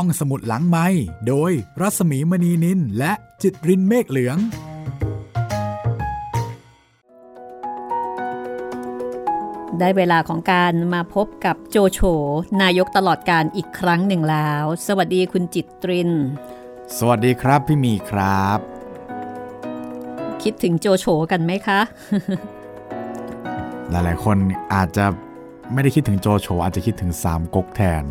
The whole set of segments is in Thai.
ห้องสมุดหลังไม้โดยรัสมีมณีนินและจิตรินเมฆเหลือง ได้เวลาของการมาพบกับโจโฉนายกตลอดการอีกครั้งหนึ่งแล้ว สวัสดีคุณจิตตริน สวัสดีครับพี่มีครับ คิดถึงโจโฉกันไหมคะ หลายๆ คนอาจจะไม่ได้คิดถึงโจโฉอาจจะคิดถึงสามก๊กแทน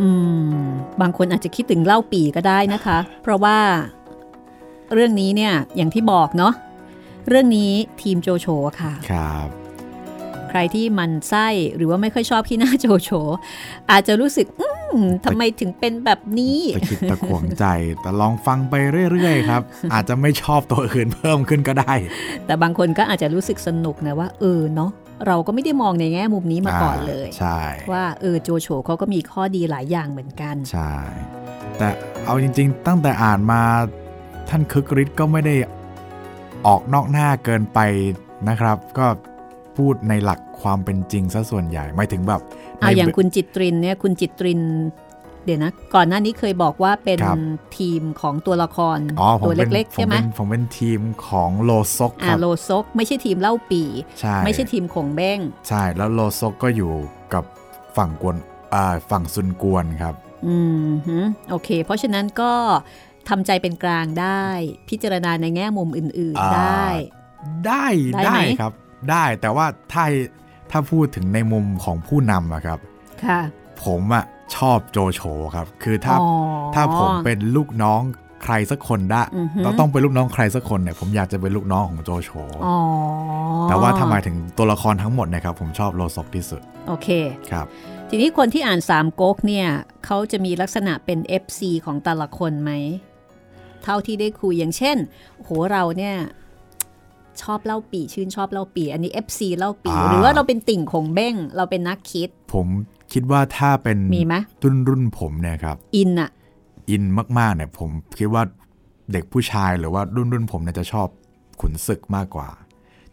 อืม บางคนอาจจะคิดถึงเล่าปีก็ได้นะคะ เพราะว่าเรื่องนี้เนี่ยอย่างที่บอกเนาะเรื่องนี้ทีมโจโฉค่ะ ครับ ใครที่มันไส้หรือว่าไม่ค่อยชอบขี้หน้าโจโฉอาจจะรู้สึกอืมทำไมถึงเป็นแบบนี้ตะคิดตะขวงใจ แต่ลองฟังไปเรื่อยๆครับ อาจจะไม่ชอบตัวอื่นเพิ่มขึ้นก็ได้ แต่บางคนก็อาจจะรู้สึกสนุกนะว่า เออเนาะ เราก็ไม่ได้มองในแง่มุมนี้มาก่อนเลยใช่ว่าเออโจโฉเขาก็มีข้อดีหลายอย่างเหมือนกัน ใช่ แต่เอาจริง ๆ ตั้งแต่อ่านมาท่านคึกฤทธิ์ก็ไม่ได้ออกนอกหน้าเกินไปนะครับ ก็พูดในหลักความเป็นจริงซะส่วนใหญ่หมายถึงแบบเอาในอย่างคุณจิตรินเนี่ยคุณจิตริน เดี๋ยวนะ ก่อนหน้านี้เคยบอกว่าเป็นครับทีมของตัวละครอ๋อผมตัวเป็นเล็กๆผมใช่ไหมเป็นผมเป็นทีมของโลซกคอ่ารับโลซก ไม่ใช่ทีมเล่าปีใช่ไม่ใช่ทีมขงเบ้ง ใช่แล้วโลซกก็อยู่กับฝั่งกวนอ่าฝั่งซุนกวนครับ อืมฮึโอเค เพราะฉะนั้นก็ทำใจเป็นกลางได้ พิจารณาในแง่มุมอื่นอ่าๆได้ ได้ได้ได้ไหมครับ ได้แต่ว่าถ้าถ้าพูดถึงในมุมของผู้นำอะครับ ค่ะ ผมอะชอบโจโฉครับ คือถ้าอ๋อถ้าผมเป็นลูกน้องใครสักคนได้อือฮึเราต้องเป็นลูกน้องใครสักคนเนี่ยผมอยากจะเป็นลูกน้องของโจโฉอ๋อแต่ว่าถ้าหมายถึงตัวละครทั้งหมดเนะครับ ผมชอบโลซกที่สุด โอเคครับ ทีนี้คนที่อ่านสามก๊กเนี่ยเขาจะมีลักษณะเป็น FC ของแต่ละคนไหม เท่าที่ได้คุยอย่างเช่น โหเราเนี่ย ชอบเล่าปีชื่นชอบเล่าปี อันนี้ FC เล่าปีอ่าหรือว่าเราเป็นติ่งของเบ้ง เราเป็นนักคิด ผมคิดว่าถ้าเป็นมีไหมรุ่นรุ่นผมเนี่ยครับ อินอะอินมากๆเนี่ยผมคิดว่าเด็กผู้ชายหรือว่ารุ่นรุ่นผมเนี่ยจะชอบขุนศึกมากกว่า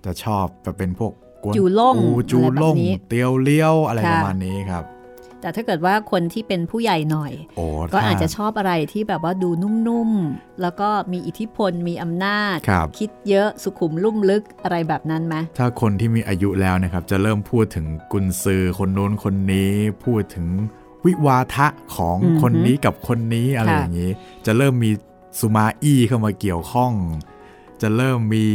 จะชอบจะเป็นพวกกวนจูล่งอูจูอะไรแบบล่งนี้เตียวเลี้ยวอะไรค่ะประมาณนี้ครับ แต่ถ้าเกิดว่าคนที่เป็นผู้ใหญ่หน่อยโอ้ก็ถ้อาจจะชอบอะไรที่แบบว่าดูนุ่มๆ แล้วก็มีอิทธิพลมีอำนาจครับคิดเยอะสุขุมลุ่มลึกอะไรแบบนั้นไหมถ้าคนที่มีอายุแล้วนะครับ จะเริ่มพูดถึงกุนซือคนนู้นคนนี้พูดถึงวิวาทะของคนนี้กับคนนี้อะไรอย่างนี้ จะเริ่มมีสุมาอี้เข้ามาเกี่ยวข้อง จะเริ่มมี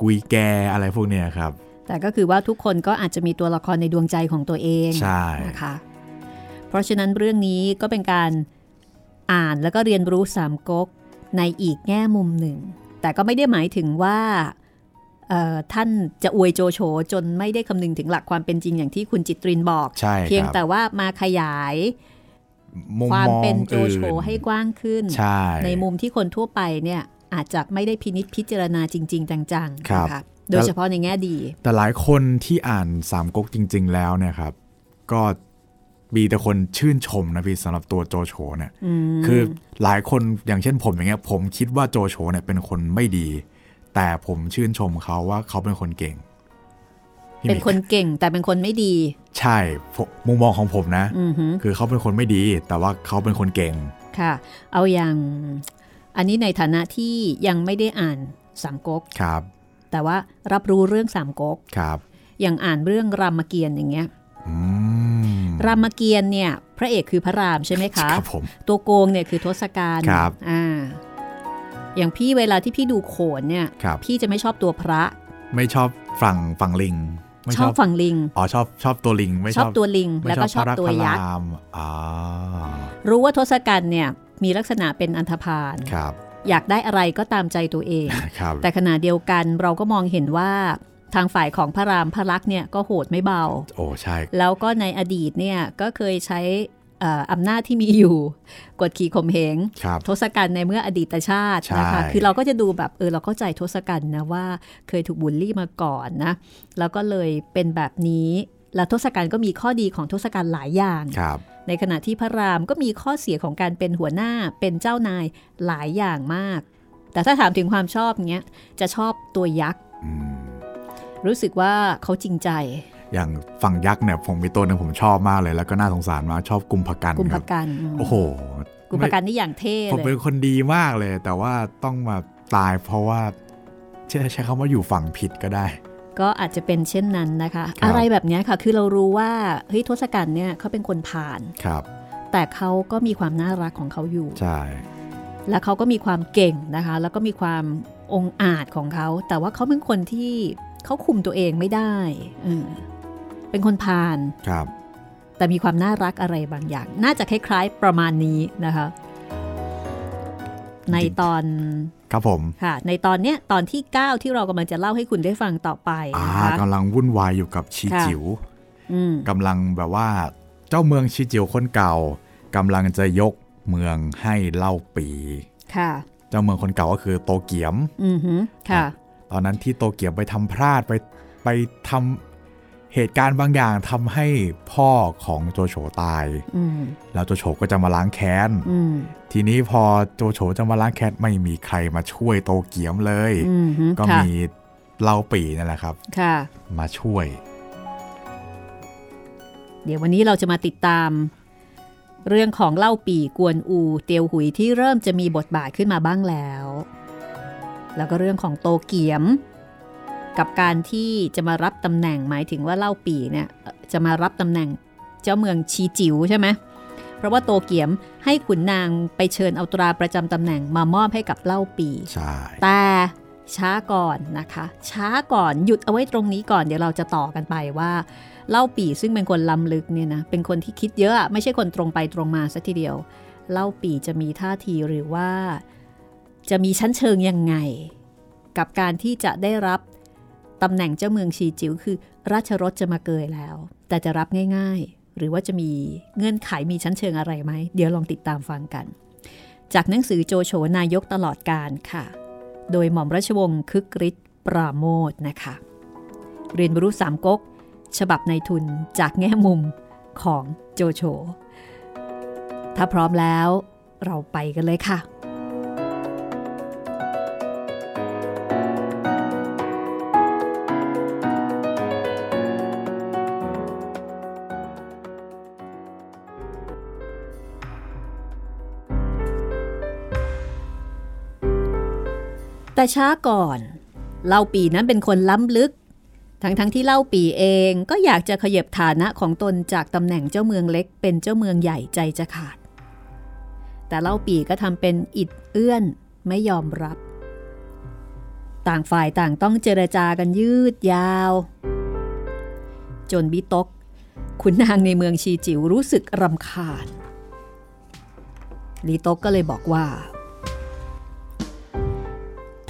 กุยแกอะไรพวกเนี้ยครับแต่ก็คือว่าทุกคนก็อาจจะมีตัวละครในดวงใจของตัวเองใช่นะคะ เพราะฉะนั้นเรื่องนี้ก็เป็นการอ่านแล้วก็เรียนรู้สามก๊กในอีกแง่มุมหนึ่ง แต่ก็ไม่ได้หมายถึงว่าเอ่อท่านจะอวยโจโฉจนไม่ได้คำนึงถึงหลักความเป็นจริงอย่างที่คุณจิตรินบอกใช่เพียงครับแต่ว่ามาขยายมุมความมองเป็นโจโฉอื่นให้กว้างขึ้นใช่ในมุมที่คนทั่วไปเนี่ยอาจจะไม่ได้พินิษพิจารณาจริง ๆ จังๆครับนะคะโดยเฉพาะในแง่ดี แต่หลายคนที่อ่านสามก๊กจริง ๆ แล้วเนี่ยครับ ก็ มีแต่คนชื่นชมนะพี่สำหรับตัวโจโฉเนี่ยอืมคือหลายคนอย่างเช่นผมอย่างเงี้ย ผมคิดว่าโจโฉเนี่ยเป็นคนไม่ดี แต่ผมชื่นชมเขาว่าเขาเป็นคนเก่งพี่เป็นมิกคนเก่งแต่เป็นคนไม่ดี ใช่ผมมุมมองของผมนะอือหือคือเขาเป็นคนไม่ดี แต่ว่าเขาเป็นคนเก่งค่ะ เอาอย่างอันนี้ในฐานะที่ยังไม่ได้อ่านสามก๊กครับ แต่ว่ารับรู้เรื่องสามก๊กครับ อย่างอ่านเรื่องรามเกียรติ์อย่างเงี้ย อืม รามเกียรติ์เนี่ย พระเอกคือพระรามใช่ไหมคะครับผมตัวโกงเนี่ยคือทศกัณฐ์ครับอ่าอย่างพี่เวลาที่พี่ดูโขนเนี่ยครับพี่จะไม่ชอบตัวพระ ไม่ชอบฝั่งฝั่งลิงไม่ชอบฝั่งลิง อ๋อชอบชอบตัวลิง ไม่ชอบตัวลิงไม่แล้วก็ชอบพระรักตัวพระยักษ์รามอ่ารู้ว่าทศกัณฐ์เนี่ยมีลักษณะเป็นอันธพาลครับอยากได้อะไรก็ตามใจตัวเองครับแต่ขณะเดียวกันเราก็มองเห็นว่า ทางฝ่ายของพระรามพระลักษณ์เนี่ยก็โหดไม่เบา โอ้ใช่ แล้วก็ในอดีตเนี่ยก็เคยใช้เอ่ออำนาจที่มีอยู่ กดขี่ข่มเหงครับทศกัณฐ์ในเมื่ออดีตชาตินะคะใช่คือเราก็จะดูแบบเออเราเข้าใจทศกัณฐ์นะว่าเคยถูกบูลลี่มาก่อนนะแล้วก็เลยเป็นแบบนี้แล้วทศกัณฐ์ก็มีข้อดีของทศกัณฐ์หลายอย่างครับในขณะที่พระรามก็มีข้อเสียของการเป็นหัวหน้าเป็นเจ้านายหลายอย่างมาก แต่ถ้าถามถึงความชอบเงี้ยจะชอบตัวยักษ์อืม รู้สึกว่าเขาจริงใจ อย่างฝั่งยักษ์เนี่ยผมมีตัวหนึ่งผมชอบมากเลย แล้วก็น่าสงสารมากชอบกุมภกันกุมคภรับกันโอ้โหกุมภกันนี่อย่างเท่ผมเลเป็ยนคนดีมากเลย แต่ว่าต้องมาตายเพราะว่าใช้ใช้คำว่าอยู่ฝั่งผิดก็ได้ ก็อาจจะเป็นเช่นนั้นนะคะครับอะไรแบบเนี้ยค่ะ คือเรารู้ว่าเฮ้ยทศกัณฐ์เนี่ยเขาเป็นคนผ่านครับ แต่เขาก็มีความน่ารักของเขาอยู่ใช่และเขาก็มีความเก่งนะคะ แล้วก็มีความองอาจของเขา แต่ว่าเขาเป็นคนที่ เขาคุมตัวเองไม่ได้เออเป็นคนผ่านครับ แต่มีความน่ารักอะไรบางอย่าง น่าจะคล้าย ๆ ประมาณนี้นะคะ ในตอนครับผมค่ะ ในตอนเนี้ยตอนที่ 9 ที่เรากำลังจะเล่าให้คุณได้ฟังต่อไปอ่านะคะกำลังวุ่นวายอยู่กับชีค่ะจิ๋วอืมกำลังแบบว่า เจ้าเมืองชีจิ๋วคนเก่ากำลังจะยกเมืองให้เล่าปี ค่ะ เจ้าเมืองคนเก่าก็คือโตเกียม อือหือค่ะ ตอนนั้นที่โตเกียวไปทำพลาดไปไปทำเหตุการณ์บางอย่างทำให้พ่อของโจโฉตายอืมแล้วโจโฉก็จะมาล้างแค้นอืมทีนี้พอโจโฉจะมาล้างแค้นไม่มีใครมาช่วยโตเกียมเลยอือหือก็ค่ะมีเล่าปีนั่นแหละครับค่ะมาช่วย เดี๋ยววันนี้เราจะมาติดตาม เรื่องของเล่าปี่กวนอู เตียวหุยที่เริ่มจะมีบทบาทขึ้นมาบ้างแล้ว แล้วก็เรื่องของโตเกียม กับการที่จะมารับตำแหน่งหมายถึงว่าเล่าปี่เนี่ยเอ่อจะมารับตำแหน่งเจ้าเมืองชีจิ๋วใช่ไหมเพราะว่าโตเกียมให้ขุนนางไปเชิญเอาตราประจำตำแหน่งมามอบให้กับเล่าปี่ใช่แต่ช้าก่อนนะคะ ช้าก่อนหยุดเอาไว้ตรงนี้ก่อนเดี๋ยวเราจะต่อกันไปว่า เล่าปี่ซึ่งเป็นคนล้ำลึกเนี่ยนะเป็นคนที่คิดเยอะอะไม่ใช่คนตรงไปตรงมาสัทีเดียว เล่าปี่จะมีท่าทีหรือว่า จะมีชั้นเชิงยังไง กับการที่จะได้รับตำแหน่งเจ้าเมืองชีจิ๋วคือ ราชรถจะมาเกยแล้ว แต่จะรับง่ายๆ หรือว่าจะมีเงื่อนไขมีชั้นเชิงอะไรไหม เดี๋ยวลองติดตามฟังกัน จากหนังสือโจโฉนายกตลอดการค่ะ โดยหม่อมราชวงศ์คึกฤทธิ์ปราโมทนะคะ เรียนรู้สามก๊ก ฉบับในทุนจากแง่มุมของโจโฉถ้าพร้อมแล้วเราไปกันเลยค่ะ แต่ช้าก่อน เล่าปีนั้นเป็นคนล้ำลึก ทั้งทั้งๆที่เล่าปีเองก็อยากจะขยับฐานะของตนจากตำแหน่งเจ้าเมืองเล็ก เป็นเจ้าเมืองใหญ่ใจจะขาด แต่เล่าปีก็ทำเป็นอิดเอื้อนไม่ยอมรับ ต่างฝ่ายต่างต้องเจรจากันยืดยาว จนบิตกขุนนางในเมืองชีจิ๋วรู้สึกรำคาญลีตกก็เลยบอกว่า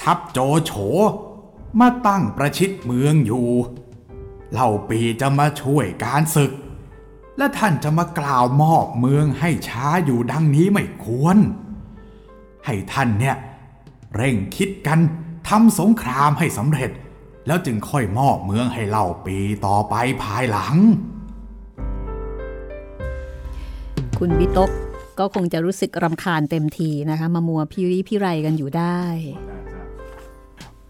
ทัพโจโฉมาตั้งประชิดเมืองอยู่เล่าปีจะมาช่วยการศึก และท่านจะมากล่าวมอบเมืองให้ช้าอยู่ดังนี้ไม่ควร ให้ท่านเนี่ยเร่งคิดกันทำสงครามให้สำเร็จ แล้วจึงค่อยมอบเมืองให้เล่าปีต่อไปภายหลัง คุณบิตกก็คงจะรู้สึกรำคาญเต็มทีนะคะ มามัวพิริพิไรกันอยู่ได้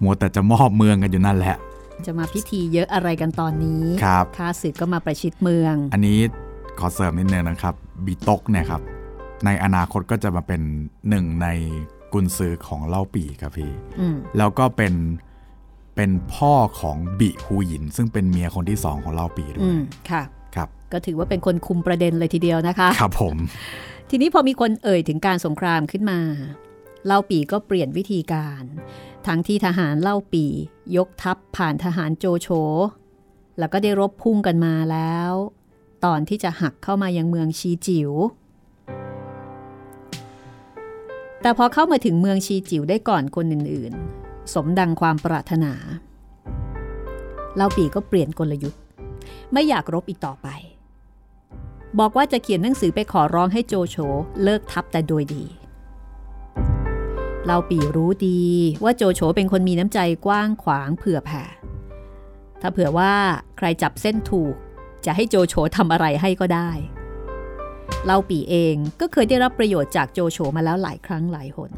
มัวแต่จะมอบเมืองกันอยู่นั่นแหละ จะมาพิธีเยอะอะไรกันตอนนี้ครับข้าศึกก็มาประชิดเมือง อันนี้ขอเสริมนิดนึงนะครับบีตกเนี่ยครับ ในอนาคตก็จะมาเป็นหนึ่งในกุนซือของเล่าปีครับพี่อืมแล้วก็เป็นเป็นพ่อของบิฮูหยิน ซึ่งเป็นเมียคนที่สองของเล่าปีด้วอืยมค่ะครับก็ถือว่าเป็นคนคุมประเด็นเลยทีเดียวนะคะ ครับผม ทีนี้พอมีคนเอ่ยถึงการสงครามขึ้นมา เล่าปีก็เปลี่ยนวิธีการ ทั้งที่ทหารเล่าปียกทัพผ่านทหารโจโฉแล้วก็ได้รบพุ่งกันมาแล้ว ตอนที่จะหักเข้ามายังเมืองชีจิว๋วแต่พอเข้ามาถึงเมืองชีจิ๋วได้ก่อนคนอื่นๆ สมดังความปรารถนา เล่าปีก็เปลี่ยนกลยุทธ์ ไม่อยากรบอีกต่อไป บอกว่าจะเขียนหนังสือไปขอร้องให้โจโฉเลิกทับแต่โดยดี เราปีรู้ดีว่าโจโฉเป็นคนมีน้ำใจกว้างขวางเผื่อแผ่ ถ้าเผื่อว่าใครจับเส้นถูก จะให้โจโฉทำอะไรให้ก็ได้ เล่าปีเองก็เคยได้รับประโยชน์จากโจโฉมาแล้วหลายครั้งหลายหน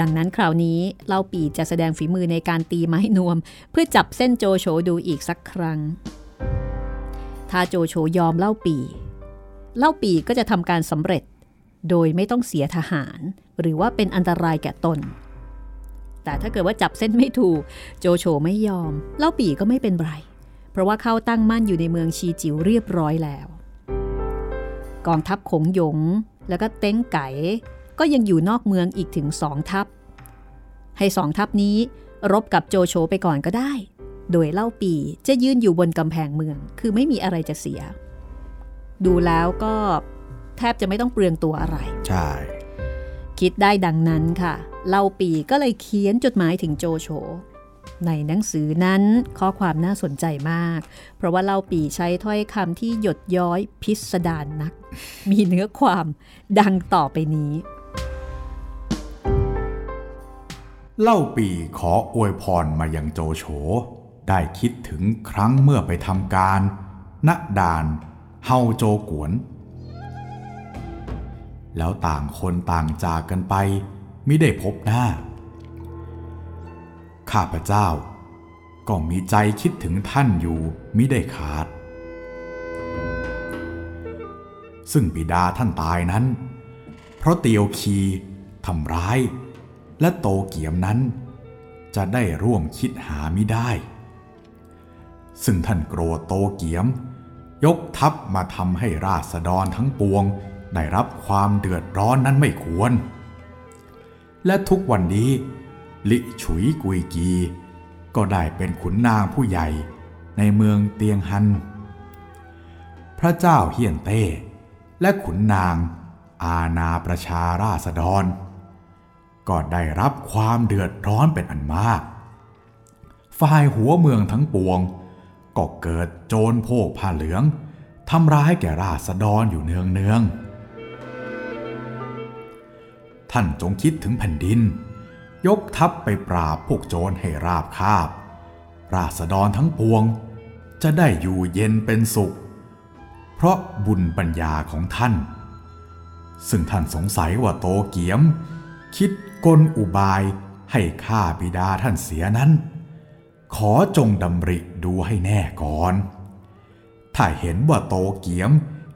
ดังนั้นคราวนี้เล่าปีจะแสดงฝีมือในการตีไม้นวม เพื่อจับเส้นโจโฉดูอีกสักครั้ง ถ้าโจโฉยอมเล่าปีเล่าปีก็จะทำการสำเร็จ โดยไม่ต้องเสียทหาร หรือว่าเป็นอันตรายแก่ตน แต่ถ้าเกิดว่าจับเส้นไม่ถูก โจโฉไม่ยอม เล่าปีก็ไม่เป็นไร เพราะว่าเข้าตั้งมั่นอยู่ในเมืองชีจิ๋วเรียบร้อยแล้ว กองทัพขงหยง แล้วก็เต้งไก่ก็ยังอยู่นอกเมืองอีกถึงสองทัพ ให้สองทัพนี้รบกับโจโฉไปก่อนก็ได้ โดยเล่าปีจะยืนอยู่บนกำแพงเมือง คือไม่มีอะไรจะเสีย ดูแล้วก็ แทบจะไม่ต้องเปลืองตัวอะไร ใช่ คิดได้ดังนั้นค่ะ เล่าปีก็เลยเขียนจดหมายถึงโจโฉในหนังสือนั้นข้อความน่าสนใจมาก เพราะว่าเล่าปีใช้ถ้อยคำที่หยดย้อยพิสดารนนัก มีเนื้อความดังต่อไปนี้ เล่าปีขออวยพรมายังโจโฉได้คิดถึงครั้งเมื่อไปทำการ ณด่าน เฮาโจกวน แล้วต่างคนต่างจากกันไปไม่ได้พบหน้า ข้าพเจ้า ก็มีใจคิดถึงท่านอยู่มิได้ขาด ซึ่งบิดาท่านตายนั้น เพราะเตียวคีทำร้าย และโตเกียมนั้น จะได้ร่วมคิดหาไม่ได้ ซึ่งท่านโกรธโตเกียม ยกทัพมาทำให้ราษฎรทั้งปวง ได้รับความเดือดร้อนนั้นไม่ควร และทุกวันนี้ ลิฉุยกุยกี ก็ได้เป็นขุนนางผู้ใหญ่ในเมืองเตียงฮัน พระเจ้าเฮียนเต้ และขุนนางอาณาประชาราษฎร ก็ได้รับความเดือดร้อนเป็นอันมาก ฝ่ายหัวเมืองทั้งปวง ก็เกิดโจรโพกผ้าเหลืองทำร้ายแก่ราษฎรอยู่เนืองเนือง ท่านจงคิดถึงแผ่นดิน ยกทัพไปปราบพวกโจรให้ราบคาบ ราษฎรทั้งปวง จะได้อยู่เย็นเป็นสุข เพราะบุญปัญญาของท่าน ซึ่งท่านสงสัยว่าโตเกียม คิดกลอุบายให้ฆ่าบิดาท่านเสียนั้น ขอจงดำริดูให้แน่ก่อน ถ้าเห็นว่าโตเกียม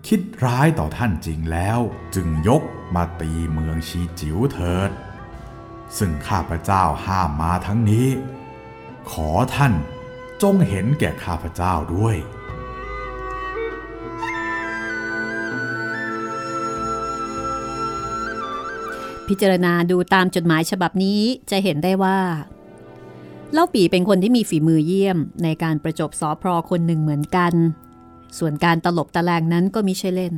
คิดร้ายต่อท่านจริงแล้วจึงยก มาตีเมืองชีจิ๋วเถิด ซึ่งข้าพเจ้าห้ามมาทั้งนี้ ขอท่านจงเห็นแก่ข้าพเจ้าด้วยพิจารณาดูตามจดหมายฉบับนี้จะเห็นได้ว่า เล่าปีเป็นคนที่มีฝีมือเยี่ยมในการประจบสอพรคนหนึ่งเหมือนกัน ส่วนการตลบตะแลงนั้นก็มิใช่เล่น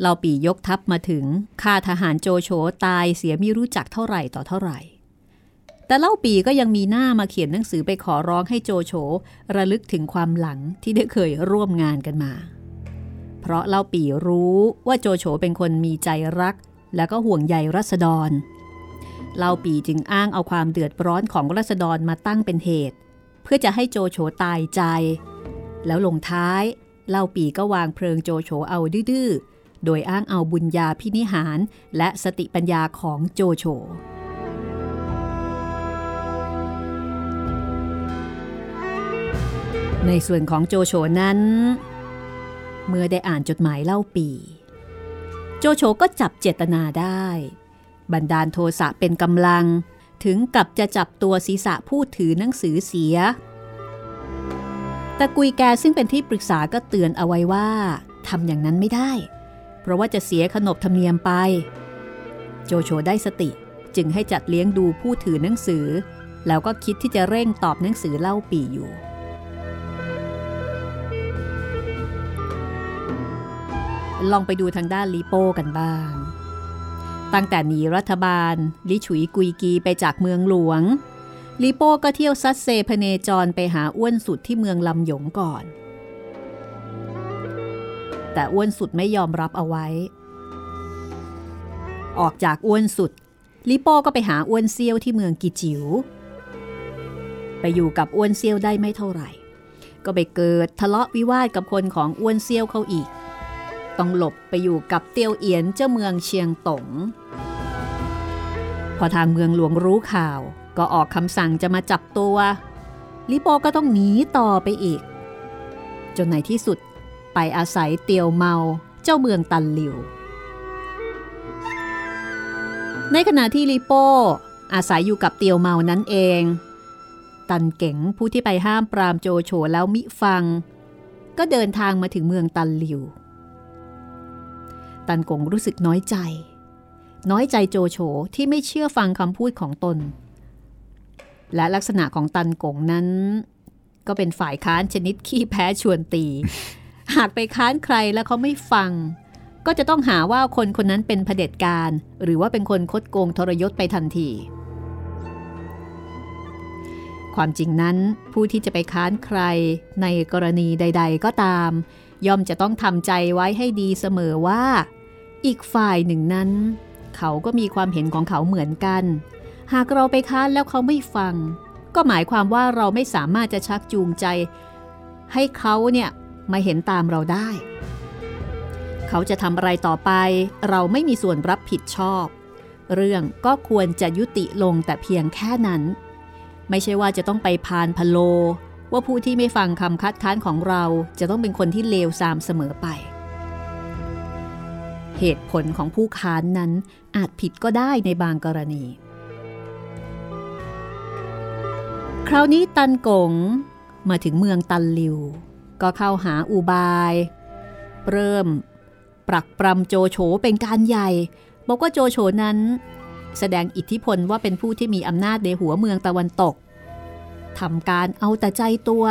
เล่าปียกทัพมาถึงฆ่าทหารโจโฉตายเสียไม่รู้จักเท่าไหร่ต่อเท่าไหร่ แต่เล่าปีก็ยังมีหน้ามาเขียนหนังสือไปขอร้องให้โจโฉระลึกถึงความหลังที่ได้เคยร่วมงานกันมา เพราะเล่าปีรู้ว่าโจโฉเป็นคนมีใจรัก แล้วก็ห่วงใยรัษฎร เล่าปีจึงอ้างเอาความเดือดร้อนของรัษฎรมาตั้งเป็นเหตุ เพื่อจะให้โจโฉตายใจ แล้วลงท้ายเล่าปีก็วางเพลิงโจโฉเอาดื้อ โดยอ้างเอาบุญญาพินิหารและสติปัญญาของโจโฉในส่วนของโจโฉนั้น เมื่อได้อ่านจดหมายเล่าปี โจโฉก็จับเจตนาได้ บันดาลโทสะเป็นกำลัง ถึงกับจะจับตัวศีรษะผู้ถือหนังสือเสีย แต่กุยแกซึ่งเป็นที่ปรึกษาก็เตือนเอาไว้ว่าทำอย่างนั้นไม่ได้ ราะว่าจะเสียขนบธรรมเนียมไป โจโฉได้สติจึงให้จัดเลี้ยงดูผู้ถือหนังสือ แล้วก็คิดที่จะเร่งตอบหนังสือเล่าปีอยู่ ลองไปดูทางด้านลีโป้กันบ้าง ตั้งแต่หนีรัฐบาล ลิฉุยกุยกีไปจากเมืองหลวงลีโป้ก็เที่ยวซัดเซพเนจรไปหาอ้วนสุดที่เมืองลำหยงก่อน แต่อ้วนสุดไม่ยอมรับเอาไว้ ออกจากอ้วนสุด ลิโป้ก็ไปหาอ้วนเซียวที่เมืองกิจิว๋วไปอยู่กับอ้วนเซียวได้ไม่เท่าไหร่ ก็ไปเกิดทะเลาะวิวาทกับคนของอ้วนเซียวเขาอีก ต้องหลบไปอยู่กับเตียวเอียนเจ้าเมืองเชียงตงพอทางเมืองหลวงรู้ข่าว ก็ออกคำสั่งจะมาจับตัว ลิโปก็ต้องหนีต่อไปอีก จนในที่สุด ไปอาศัยเตียวเมาเจ้าเมืองตันหลิว ในขณะที่ลิโป้อาศัยอยู่กับเตียวเมานั้นเอง ตันเก๋งผู้ที่ไปห้ามปรามโจโฉแล้วมิฟัง ก็เดินทางมาถึงเมืองตันหลิว ตันกงรู้สึกน้อยใจ น้อยใจโจโฉที่ไม่เชื่อฟังคำพูดของตน และลักษณะของตันกงนั้น ก็เป็นฝ่ายค้านชนิดขี้แพ้ชวนตี หากไปค้านใครแล้วเขาไม่ฟัง ก็จะต้องหาว่าคนคนนั้นเป็นเผด็จการ หรือว่าเป็นคนคดโกงทรยศไปทันที ความจริงนั้นผู้ที่จะไปค้านใครในกรณีใด ๆ ก็ตาม ย่อมจะต้องทำใจไว้ให้ดีเสมอว่า อีกฝ่ายหนึ่งนั้น เขาก็มีความเห็นของเขาเหมือนกัน หากเราไปค้านแล้วเขาไม่ฟัง ก็หมายความว่าเราไม่สามารถจะชักจูงใจให้เขาเนี่ย มาเห็นตามเราได้ เขาจะทำอะไรต่อไป เราไม่มีส่วนรับผิดชอบ เรื่องก็ควรจะยุติลงแต่เพียงแค่นั้น ไม่ใช่ว่าจะต้องไปพานพะโล ว่าผู้ที่ไม่ฟังคำคัดค้านของเราจะต้องเป็นคนที่เลวทรามเสมอไป เหตุผลของผู้ค้านนั้นอาจผิดก็ได้ในบางกรณีคราวนี้ตันกงมาถึงเมืองตันลิว ก็เข้าหาอูบาย เริ่ม ปรักปรำโจโฉเป็นการใหญ่ บอกว่าโจโฉนั้น แสดงอิทธิพลว่าเป็นผู้ที่มีอำนาจในหัวเมืองตะวันตกทำการเอาแต่ใจตัว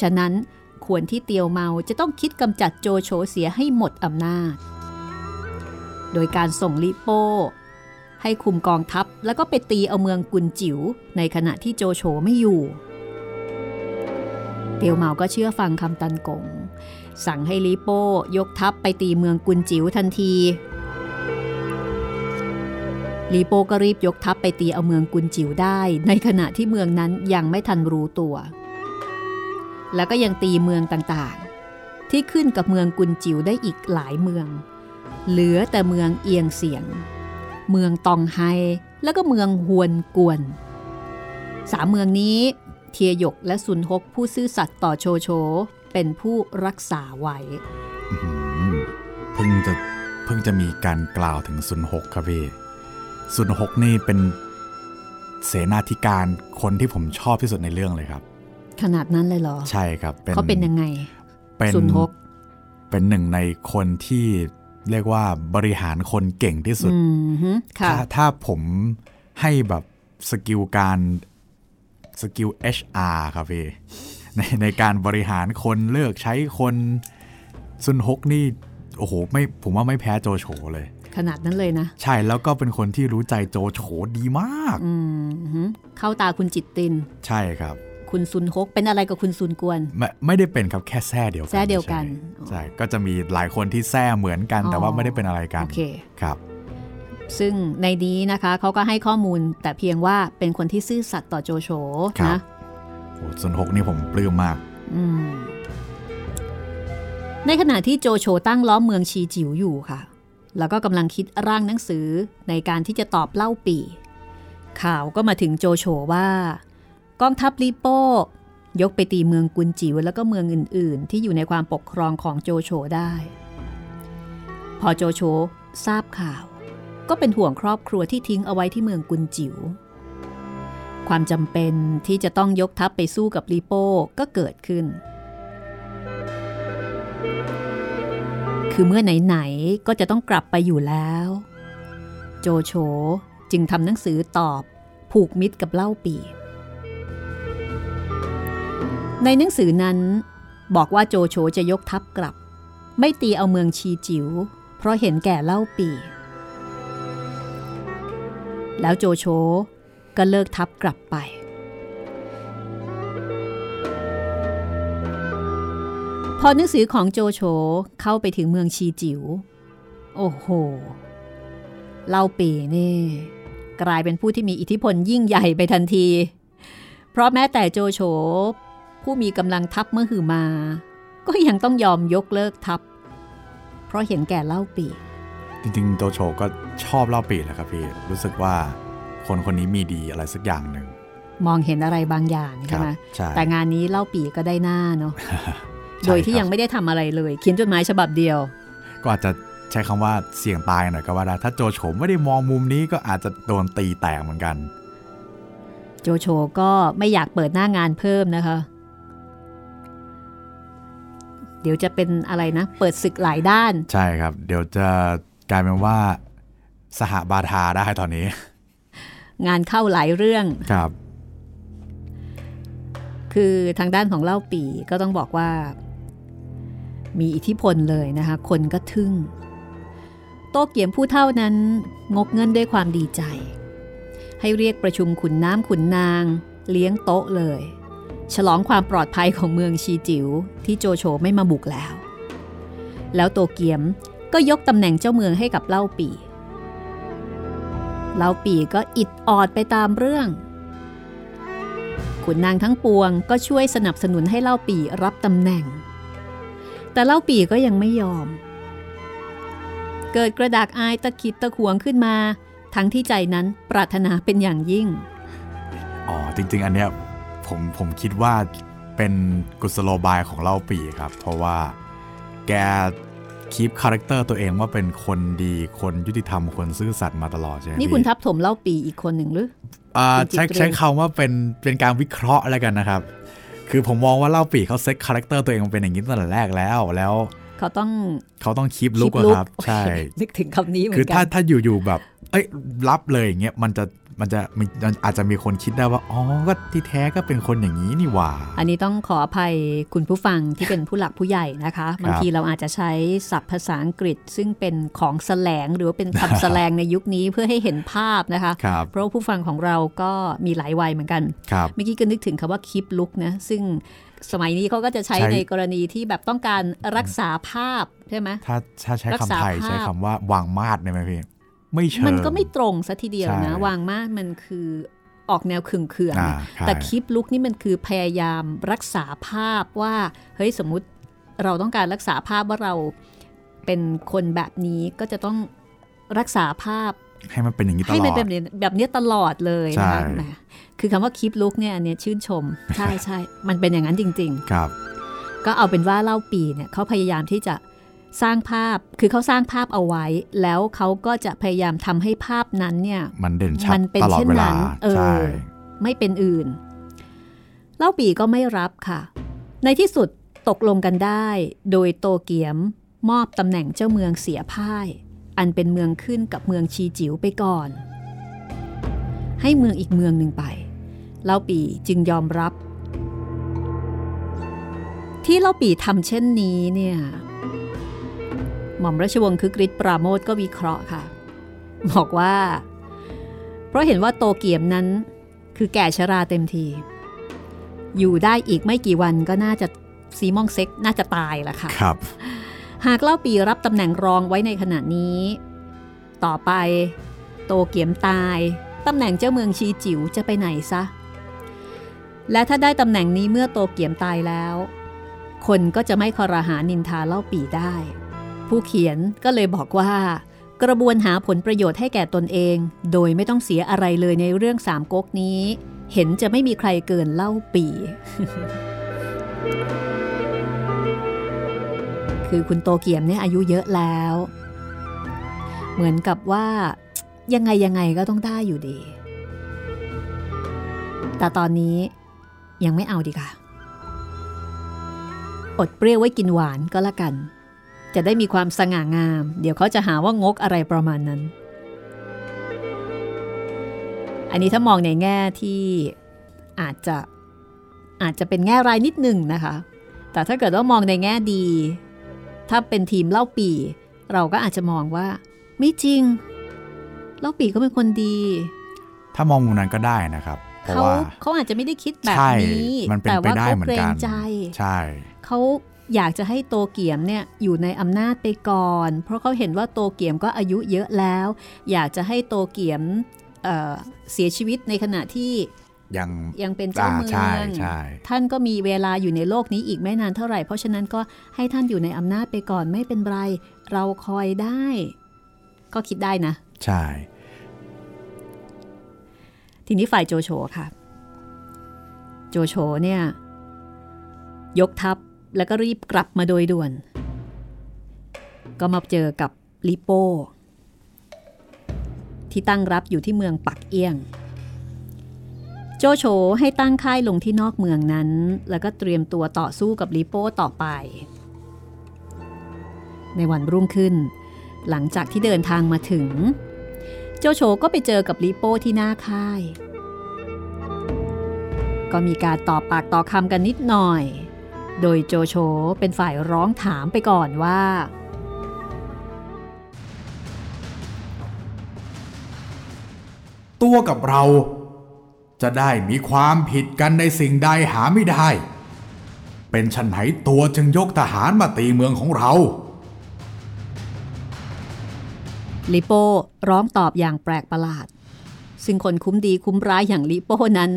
ฉะนั้นควรที่เตียวเมาจะต้องคิดกำจัดโจโฉเสียให้หมดอำนาจ โดยการส่งลิโป้ให้คุมกองทัพแล้วก็ไปตีเอาเมืองกุนจิ๋วในขณะที่โจโฉไม่อยู่ เตียวเมาก็เชื่อฟังคำตันกง สั่งให้ลิโป้ยกทัพไปตีเมืองกุนจิ๋วทันที ลีโป้ก็รีบยกทัพไปตีเอาเมืองกุนจิ๋วได้ ในขณะที่เมืองนั้นยังไม่ทันรู้ตัว แล้วก็ยังตีเมืองต่างๆ ที่ขึ้นกับเมืองกุนจิ๋วได้อีกหลายเมือง เหลือแต่เมืองเอียงเสียง เมืองตองไฮแล้วก็เมืองฮวนกวนสามเมืองนี้ เทียหยกและซุนฮกผู้ซื่อสัตย์ต่อโชโช เป็นผู้รักษาไว้เพิ่งจะเพิ่งจะมีการกล่าวถึงซุนฮกครับพี่ซุนฮกนี่เป็นเสนาธิการคนที่ผมชอบที่สุดในเรื่องเลยครับ ขนาดนั้นเลยเหรอ ใช่ครับเขาเป็นยังไงเป็นซุนฮกเป็นหนึ่งในคนที่เรียกว่าบริหารคนเก่งที่สุดอืมฮึค่ะถ้าถ้าผมให้แบบสกิลการ สกิล HR ครับพี่ในในการบริหารคนเลือกใช้คนซุนฮกนี่ โอ้โหไม่ผมว่าไม่แพ้โจโฉเลย ขนาดนั้นเลยนะ ใช่แล้วก็เป็นคนที่รู้ใจโจโฉดีมากอืมฮึเข้าตาคุณจิตริน ใช่ครับ คุณซุนฮกเป็นอะไรกับคุณซุนกวน ไม่ไม่ได้เป็นครับแค่แซ่เดียวกันแซ่เดียวกันใช่ใช่ก็จะมีหลายคนที่แท้เหมือนกันอ๋อแต่ว่าไม่ได้เป็นอะไรกันโอเคครับ ซึ่งในนี้นะคะเขาก็ให้ข้อมูลแต่เพียงว่าเป็นคนที่ซื่อสัตย์ต่อโจโฉครับนะโอ้ซุนฮกนี่ผมปลื้มมากอืมในขณะที่โจโฉตั้งล้อมเมืองชีจิ๋วอยู่ค่ะ แล้วก็กำลังคิดร่างหนังสือในการที่จะตอบเล่าปี ข่าวก็มาถึงโจโฉว่า กองทัพลิโป้ยกไปตีเมืองกุนจิ๋วแล้วก็เมืองอื่น ๆ ที่อยู่ในความปกครองของโจโฉได้ พอโจโฉทราบข่าว ก็เป็นห่วงครอบครัวที่ทิ้งเอาไว้ที่เมืองกุนจิ๋ว ความจำเป็นที่จะต้องยกทัพไปสู้กับลีโป้ก็เกิดขึ้น คือเมื่อไหนๆก็จะต้องกลับไปอยู่แล้ว โจโฉจึงทำหนังสือตอบผูกมิตรกับเล่าปีในหนังสือนั้นบอกว่าโจโฉจะยกทัพกลับ ไม่ตีเอาเมืองชีจิ๋วเพราะเห็นแก่เล่าปี แล้วโจโฉก็เลิกทัพกลับไป พอหนังสือของโจโฉเข้าไปถึงเมืองชีจิ๋ว โอ้โห เล่าปีนี่ กลายเป็นผู้ที่มีอิทธิพลยิ่งใหญ่ไปทันที เพราะแม้แต่โจโฉผู้มีกำลังทัพเมื่อหือมา ก็ยังต้องยอมยกเลิกทัพ เพราะเห็นแก่เล่าปี จริงๆโจโฉก็ชอบเล่าปีแหละครับพี่ รู้สึกว่าคนคนนี้มีดีอะไรสักอย่างหนึ่ง มองเห็นอะไรบางอย่างคใช่รัไหมใช่แต่งานนี้เล่าปีก็ได้หน้าเนาะโดยที่ยังไม่ได้ทำอะไรเลยเขียนจดหมายฉบับเดียว ก็อาจจะใช้คำว่าเสี่ยงตายหน่อยก็ว่าได้ถ้าโจโฉไม่ได้มองมุมนี้ก็อาจจะโดนตีแตกเหมือนกัน โจโฉก็ไม่อยากเปิดหน้างานเพิ่มนะคะ เดี๋ยวจะเป็นอะไรนะ เปิดศึกหลายด้าน ใช่ครับ เดี๋ยวจะ กลายเป็นว่า สหบาทาได้ตอนนี้ งานเข้าหลายเรื่องครับ คือทางด้านของเล่าปีก็ต้องบอกว่า มีอิทธิพลเลยนะคะ คนก็ทึ่ง โตเกียมผู้เท่านั้นงกเงินด้วยความดีใจ ให้เรียกประชุมขุนน้ำขุนนาง เลี้ยงโต๊ะเลย ฉลองความปลอดภัยของเมืองชีจิว๋วที่โจโฉไม่มาบุกแล้วแล้วโตเกียม ก็ยกตำแหน่งเจ้าเมืองให้กับเล่าปีเล่าปีก็อิดออดไปตามเรื่องขุนนางทั้งปวงก็ช่วยสนับสนุนให้เล่าปีรับตำแหน่ง แต่เล่าปีก็ยังไม่ยอม เกิดกระดากอายตะขิดตะขวงขึ้นมา ทั้งที่ใจนั้นปรารถนาเป็นอย่างยิ่ง อ๋อ จริง ๆ อันเนี้ยผมผมคิดว่าเป็นกุศโลบายของเล่าปีครับ เพราะว่าแก keep character ตัวเองว่าเป็นคนดีคนยุติธรรมคนซื่อสัตย์มาตลอดใช่ไหมนี่คุณทับถมเล่าปีอีกคนหนึ่งหรืออ่าคุณจิตใช้เรนใช้คำว่าเป็นเป็นการวิเคราะห์อะไรกันนะครับ คือผมมองว่าเล่าปีเขา set character ตัวเองมาเป็นอย่างนี้ตั้งแต่แรกแล้วแล้ว เขาต้องเขาต้องคีปลุก keep look ครับ ใช่นึกถึงคำนี้เหมือคือนกัถ้านถ้าอยู่ๆแบบ เอ้ยรับเลยอย่างเงี้ยมันจะ มันจะมีอาจจะมีคนคิดได้ว่า อ๋อ ก็ที่แท้ก็เป็นคนอย่างนี้นี่หว่า อันนี้ต้องขออภัยคุณผู้ฟังที่เป็นผู้หลักผู้ใหญ่นะคะ บางทีเราอาจจะใช้ศัพท์ภาษาอังกฤษ ซึ่งเป็นของแสลงหรือว่าเป็นคำแสลงในยุคนี้เพื่อให้เห็นภาพนะคะครับเพราะว่าผู้ฟังของเราก็มีหลายวัยเหมือนกันครับเมื่อกี้ก็นึกถึงคำว่าคลิปลุกนะ ซึ่งสมัยนี้เขาก็จะใช้ใช้ในกรณีที่แบบต้องการรักษาภาพใช่ไหมถ้าถ้าใช้รักษาคำไทยภาพใช้คำว่าวางมาดได้ไหมพี่ ไม่เชิงมันก็ไม่ตรงซะทีเดียวนะใช่วางมากมันคือออกแนวขึงเขื่องอ่าใช่แต่คลิปลุกนี่มันคือพยายามรักษาภาพว่า เฮ้ยสมมุติเราต้องการรักษาภาพว่าเราเป็นคนแบบนี้ก็จะต้องรักษาภาพ ให้มันเป็นอย่างนี้ตลให้อมันดเป็นแบบนี้ตลอดเลยนะคะใช่แหมคือคำว่าคลิปลุกเนี่ยอันเนี้ยชื่นชม ใช่ใช่มันเป็นอย่างนั้นจริง ๆ ครับ ก็เอาเป็นว่าเล่าปีเนี่ยเขาพยายามที่จะ สร้างภาพคือเขาสร้างภาพเอาไว้ แล้วเขาก็จะพยายามทำให้ภาพนั้นเนี่ย มันเด่นชัดมันเป็นตลอดเช่นเวนั้ลานเออใช่ไม่เป็นอื่น เล่าปีก็ไม่รับค่ะ ในที่สุดตกลงกันได้ โดยโตเกียมมอบตำแหน่งเจ้าเมืองเสียพ่าย อันเป็นเมืองขึ้นกับเมืองชีจิ๋วไปก่อน ให้เมืองอีกเมืองหนึ่งไป เล่าปีจึงยอมรับ ที่เล่าปีทำเช่นนี้เนี่ย หม่อมราชวงศ์คือกริชปราโมทก็วิเคราะห์ค่ะ บอกว่า เพราะเห็นว่าโตเกียมนั้นคือแก่ชราเต็มที อยู่ได้อีกไม่กี่วันก็น่าจะซีมองเซ็กน่าจะตายละค่ะครับ หากเล่าปีรับตำแหน่งรองไว้ในขณะนี้ ต่อไปโตเกียมตายตำแหน่งเจ้าเมืองชีจิ๋วจะไปไหนซะ และถ้าได้ตำแหน่งนี้เมื่อโตเกียมตายแล้ว คนก็จะไม่คอรหานินทาเล่าปีได้ ผู้เขียนก็เลยบอกว่า กระบวนหาผลประโยชน์ให้แก่ตนเอง โดยไม่ต้องเสียอะไรเลยในเรื่องสามก๊กนี้ เห็นจะไม่มีใครเกินเล่าปี คือคุณโตเกียมเนี่ยอายุเยอะแล้ว เหมือนกับว่ายังไงยังไงก็ต้องได้อยู่ดี แต่ตอนนี้ยังไม่เอาดีค่ะ อดเปรี้ยวไว้กินหวานก็แล้วกัน จะได้มีความสง่างาม เดี๋ยวเขาจะหาว่างกอะไรประมาณนั้น อันนี้ถ้ามองในแง่ที่อาจจะอาจจะเป็นแง่รายนิดหนึ่งนะคะ แต่ถ้าเกิดว่ามองในแง่ดี ถ้าเป็นทีมเล่าปี เราก็อาจจะมองว่า ไม่จริง เล่าปีก็เป็นคนดี ถ้ามองมุมนั้นก็ได้นะครับเพราะเขาว่าเขาอาจจะไม่ได้คิดแบบใช่นี้มันเป็นแต่ไปว่าได้เขาเหมือเกรนกังนใจ ใช่เขา อยากจะให้โตเกียมเนี่ยอยู่ในอำนาจไปก่อน เพราะเขาเห็นว่าโตเกียมก็อายุเยอะแล้ว อยากจะให้โตเกียมเอ่อเสียชีวิตในขณะที่ยังยังเป็นเจ้าอ่าเมืองใช่ใช่ท่านก็มีเวลาอยู่ในโลกนี้อีกไม่นานเท่าไหร่ เพราะฉะนั้นก็ให้ท่านอยู่ในอำนาจไปก่อนไม่เป็นไร เราคอยได้ ก็คิดได้นะ ใช่ ทีนี้ฝ่ายโจโฉค่ะ โจโฉเนี่ย ยกทัพ แล้วก็รีบกลับมาโดยด่วน ก็มาเจอกับลิโป้ที่ตั้งรับอยู่ที่เมืองปักเอียง โจโฉให้ตั้งค่ายลงที่นอกเมืองนั้น แล้วก็เตรียมตัวต่อสู้กับลิโป้ต่อไป ในวันรุ่งขึ้น หลังจากที่เดินทางมาถึง โจโฉก็ไปเจอกับลิโป้ที่หน้าค่าย ก็มีการตอบปากต่อคำกันนิดหน่อย โดยโจโฉเป็นฝ่ายร้องถามไปก่อนว่า ตัวกับเรา จะได้มีความผิดกันในสิ่งใดหาไม่ได้ เป็นชันไหนตัวจึงยกทหารมาตีเมืองของเราลิโป้ร้องตอบอย่างแปลกประหลาด ซึ่งคนคุ้มดีคุ้มร้ายอย่างลิโป้นั้น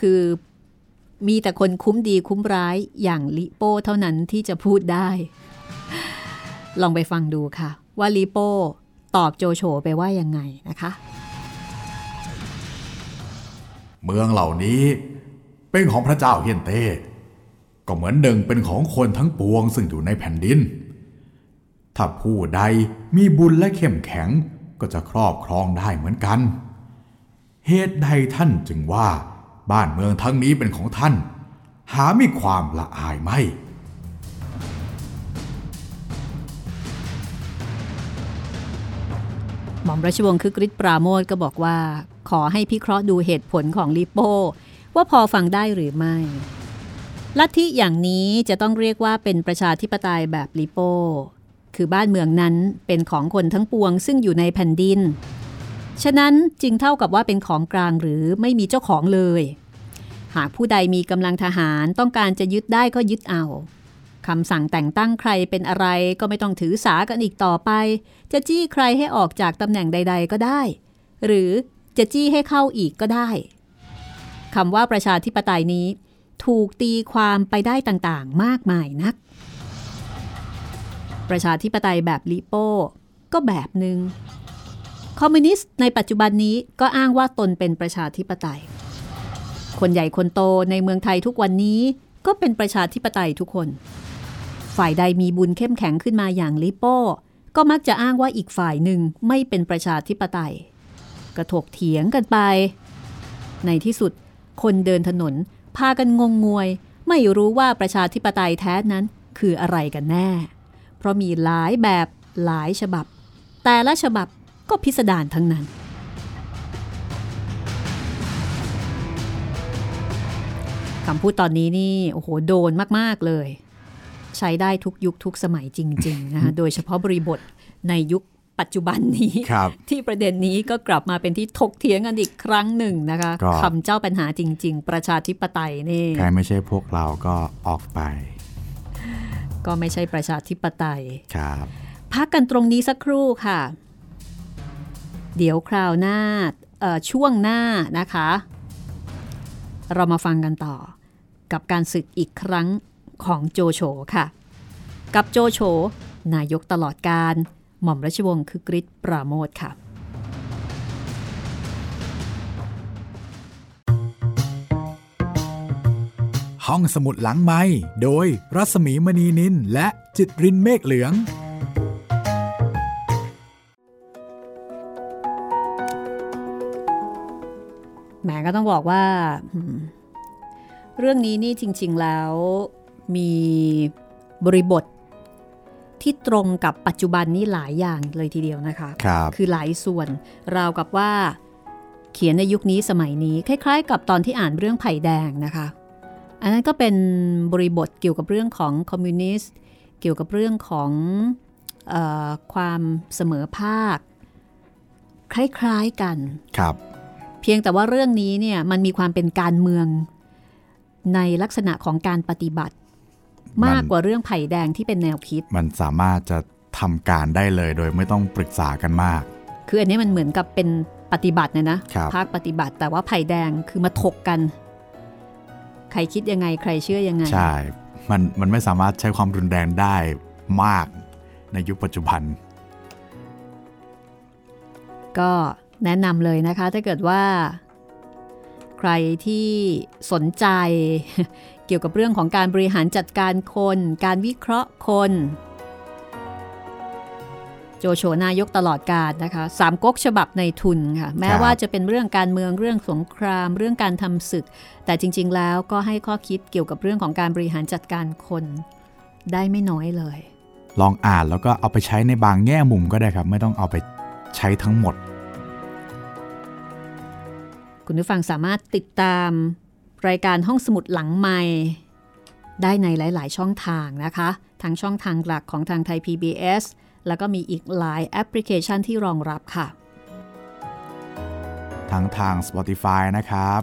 คือ มีแต่คนคุ้มดีคุ้มร้ายอย่างลิโป้เท่านั้นที่จะพูดได้ ลองไปฟังดูค่ะ ว่าลิโป้ตอบโจโฉไปว่ายังไงนะคะ เมืองเหล่านี้เป็นของพระเจ้าเฮียนเต้ก็เหมือนหนึ่งเป็นของคนทั้งปวงซึ่งอยู่ในแผ่นดิน ถ้าผู้ใดมีบุญและเข้มแข็งก็จะครอบครองได้เหมือนกัน เหตุใดท่านจึงว่า บ้านเมืองทั้งนี้เป็นของท่าน หาไม่ความละอายไม่หม่อมราชวงศ์คือกริชปราโมทก็บอกว่า ขอให้พิเคราะห์ดูเหตุผลของลิโป้ ว่าพอฟังได้หรือไม่ลัทธิอย่างนี้จะต้องเรียกว่าเป็นประชาธิปไตยแบบลิโป้ คือบ้านเมืองนั้นเป็นของคนทั้งปวงซึ่งอยู่ในแผ่นดิน ฉะนั้นจึงเท่ากับว่าเป็นของกลางหรือไม่มีเจ้าของเลย หากผู้ใดมีกำลังทหารต้องการจะยึดได้ก็ยึดเอาคำสั่งแต่งตั้งใครเป็นอะไรก็ไม่ต้องถือสากันอีกต่อไป จะจี้ใครให้ออกจากตำแหน่งใด ๆ ก็ได้ หรือจะจี้ให้เข้าอีกก็ได้คำว่าประชาธิปไตยนี้ ถูกตีความไปได้ต่างๆ มากมายนัก ประชาธิปไตยแบบลิโป้ก็แบบหนึง่ง คอมมิวนิสต์ในปัจจุบันนี้ก็อ้างว่าตนเป็นประชาธิปไตย คนใหญ่คนโตในเมืองไทยทุกวันนี้ก็เป็นประชาธิปไตยทุกคน ฝ่ายใดมีบุญเข้มแข็งขึ้นมาอย่างลิโป้ ก็มักจะอ้างว่าอีกฝ่ายหนึ่งไม่เป็นประชาธิปไตย กระถกเถียงกันไป ในที่สุด คนเดินถนนพากันงงงวย ไม่รู้ว่าประชาธิปไตยแท้นั้นคืออะไรกันแน่ เพราะมีหลายแบบหลายฉบับ แต่ละฉบับ ก็พิสดารทั้งนั้น คำพูดตอนนี้นี่ โอ้โห โดนมาก ๆ เลย ใช้ได้ทุกยุคทุกสมัยจริง ๆ นะคะโดยเฉพาะบริบทในยุคปัจจุบันนี้ครับที่ประเด็นนี้ก็กลับมาเป็นที่ถกเถียงกันอีกครั้งหนึ่งนะคะก็คำเจ้าปัญหาจริง ๆ ประชาธิปไตยนี่ใครไม่ใช่พวกเราก็ออกไป ก็ไม่ใช่ประชาธิปไตยครับพักกันตรงนี้สักครู่ค่ะ เดี๋ยวคราวหน้าช่วงหน้านะคะ เรามาฟังกันต่อ กับการศึกอีกครั้งของโจโฉค่ะ กับโจโฉนายกตลอดการหม่อมราชวงศ์คือกริชปราโมทค่ะห้องสมุดหลังไม้โดยรัสมีมณีนินและจิตรินเมฆเหลือง หมก็ต้องบอกว่าอืมเรื่องนี้นี่จริง ๆแล้วมีบริบทที่ตรงกับปัจจุบันนี้หลายอย่างเลยทีเดียวนะคะครับคือหลายส่วนราวกับว่าเขียนในยุคนี้สมัยนี้ คล้ายๆ กับตอนที่อ่านเรื่องไผ่แดงนะคะ อันนั้นก็เป็นบริบทเกี่ยวกับเรื่องของคอมมิวนิสต์เกี่ยวกับเรื่องของเออความเสมอภาค คล้ายๆกันครับ เพียงแต่ว่าเรื่องนี้เนี่ยมันมีความเป็นการเมืองในลักษณะของการปฏิบัติมันมากกว่าเรื่องไผ่แดงที่เป็นแนวคิด มันสามารถจะทำการได้เลยโดยไม่ต้องปรึกษากันมาก คืออันนี้มันเหมือนกับเป็นปฏิบัตินะนะครับภาคปฏิบัติ แต่ว่าไผ่แดงคือมาถกกัน ใครคิดยังไงใครเชื่อยังไง ใช่ มันมันไม่สามารถใช้ความรุนแรงได้มากในยุคปัจจุบัน ก็ แนะนำเลยนะคะ ถ้าเกิดว่า ใครที่สนใจ เกี่ยวกับเรื่องของการบริหารจัดการคน การวิเคราะห์คน โจโฉนายกตลอดกาลนะคะสามก๊กฉบับในทุนค่ะ แม้ว่าจะเป็นเรื่องการเมืองเรื่องสงคราม เรื่องการทำศึก แต่จริง ๆ แล้วก็ให้ข้อคิดเกี่ยวกับเรื่องของการบริหารจัดการคน ได้ไม่น้อยเลย ลองอ่านแล้วก็เอาไปใช้ในบางแง่มุมก็ได้ครับ ไม่ต้องเอาไปใช้ทั้งหมด คุณผู้ฟังสามารถติดตามรายการห้องสมุดหลังใหม่ได้ในหลาย ๆ ช่องทางนะคะ ทั้งช่องทางหลักของทางไทย PBS แล้วก็มีอีกหลายแอปพลิเคชันที่รองรับค่ะ ทั้งทาง Spotify นะครับ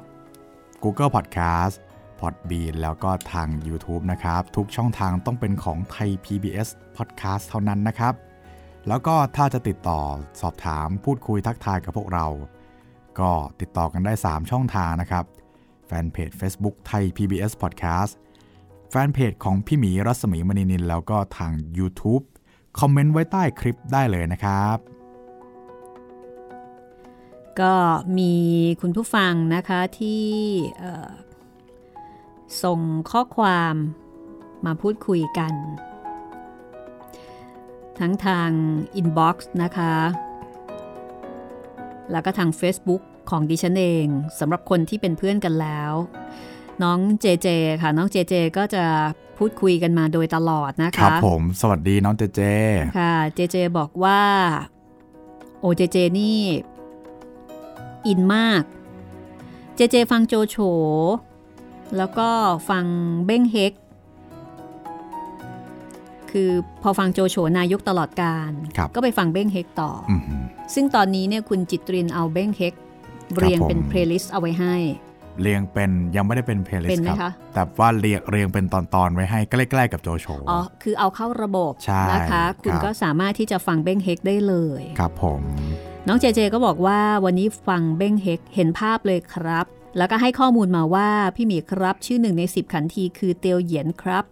Google Podcast Podbean แล้วก็ทาง YouTube นะครับ ทุกช่องทางต้องเป็นของไทย PBS Podcast เท่านั้นนะครับ แล้วก็ถ้าจะติดต่อสอบถามพูดคุยทักทายกับพวกเรา ก็ติดต่อกันได้ 3 ช่องทางนะครับ แฟนเพจ Facebook ไทย PBS Podcast แฟนเพจของพี่หมีรัศมีมณีนิน แล้วก็ทาง YouTube คอมเมนต์ไว้ใต้คลิปได้เลยนะครับ ก็มีคุณผู้ฟังนะคะที่ส่งข้อความมาพูดคุยกัน ทั้งทาง inbox นะคะ แล้วก็ทาง Facebook ของดิฉันเองสำหรับคนที่เป็นเพื่อนกันแล้ว น้องเจเจค่ะ น้องเจเจก็จะพูดคุยกันมาโดยตลอดนะคะครับผม สวัสดีน้องเจเจค่ะเจเจบอกว่าโอเจเจนี่อินมาก เจเจฟังโจโฉแล้วก็ฟังเบ้งเฮก คือพอฟังโจโฉนายกตลอดกาลก็ไปฟังเบ้งเฮกต่ออืมซึ่งตอนนี้เนี่ยคุณจิตรินเอาเบ้งเฮกเรียงเป็น playlist เอาไว้ให้ เรียงเป็นยังไม่ได้เป็น playlist ไหมครับคะแต่ว่าเรียงเรียงเป็นตอนๆไว้ให้ใกล้ๆกับโจโฉอ๋อคือเอาเข้าระบบใช่นะคะ คุณครับก็สามารถที่จะฟังเบ้งเฮกได้เลย ครับผม น้องเจเจก็บอกว่าวันนี้ฟังเบ้งเฮกเห็นภาพเลยครับแล้วก็ให้ข้อมูลมาว่าพี่หมีครับชื่อหนึ่งใน10ขันทีคือเตียวเหยียนครับ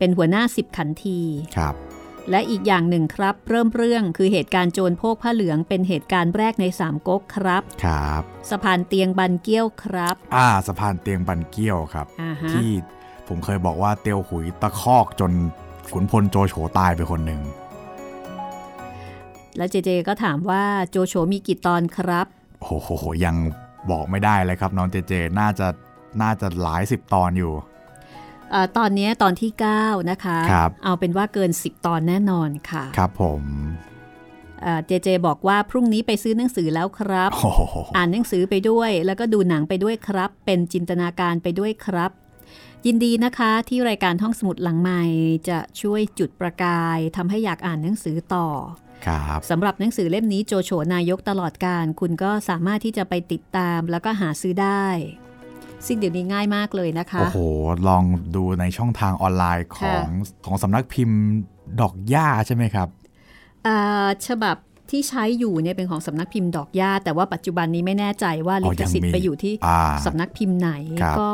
เป็นหัวหน้า10ขันทีครับ และอีกอย่างหนึ่งครับ เริ่มเรื่องคือเหตุการณ์โจรโพกผ้าเหลืองเป็นเหตุการณ์แรกในสามก๊กครับครับ สะพานเตียงบันเกี้ยวครับ อ่าสะพานเตียงบันเกี้ยวครับอ่าฮะที่ผมเคยบอกว่าเตียวหุยตะคอกจนขุนพลโจโฉตายไปคนหนึ่งแล้วเจเจก็ถามว่าโจโฉมีกี่ตอนครับโอ้โหยังบอกไม่ได้เลยครับน้องเจเจน่าจะน่าจะหลายสิบตอนอยู่เออ ตอนนี้ตอนที่ 9 นะคะครับเอาเป็นว่าเกิน 10 ตอนแน่นอนค่ะ ครับผมเอ่อเจเจบอกว่าพรุ่งนี้ไปซื้อหนังสือแล้วครับโอ้โหอ่านหนังสือไปด้วย แล้วก็ดูหนังไปด้วยครับ เป็นจินตนาการไปด้วยครับ ยินดีนะคะที่รายการห้องสมุดหลังใหม่จะช่วยจุดประกายทำให้อยากอ่านหนังสือต่อครับสำหรับหนังสือเล่มนี้โจโฉนายกตลอดการ คุณก็สามารถที่จะไปติดตามแล้วก็หาซื้อได้ ซึ่งเดี๋ยวนี้ง่ายมากเลยนะคะ โอ้โห ลองดูในช่องทางออนไลน์ของของสำนักพิมพ์ดอกหญ้าใช่ไหมครับอ่าฉบับที่ใช้อยู่เนี่ยเป็นของสำนักพิมพ์ดอกย่าแต่ว่าปัจจุบันนี้ไม่แน่ใจว่าอ๋ลิอขยังสิทธิ์มีไปอยู่ที่อ่าสำนักพิมพ์ไหนครับก็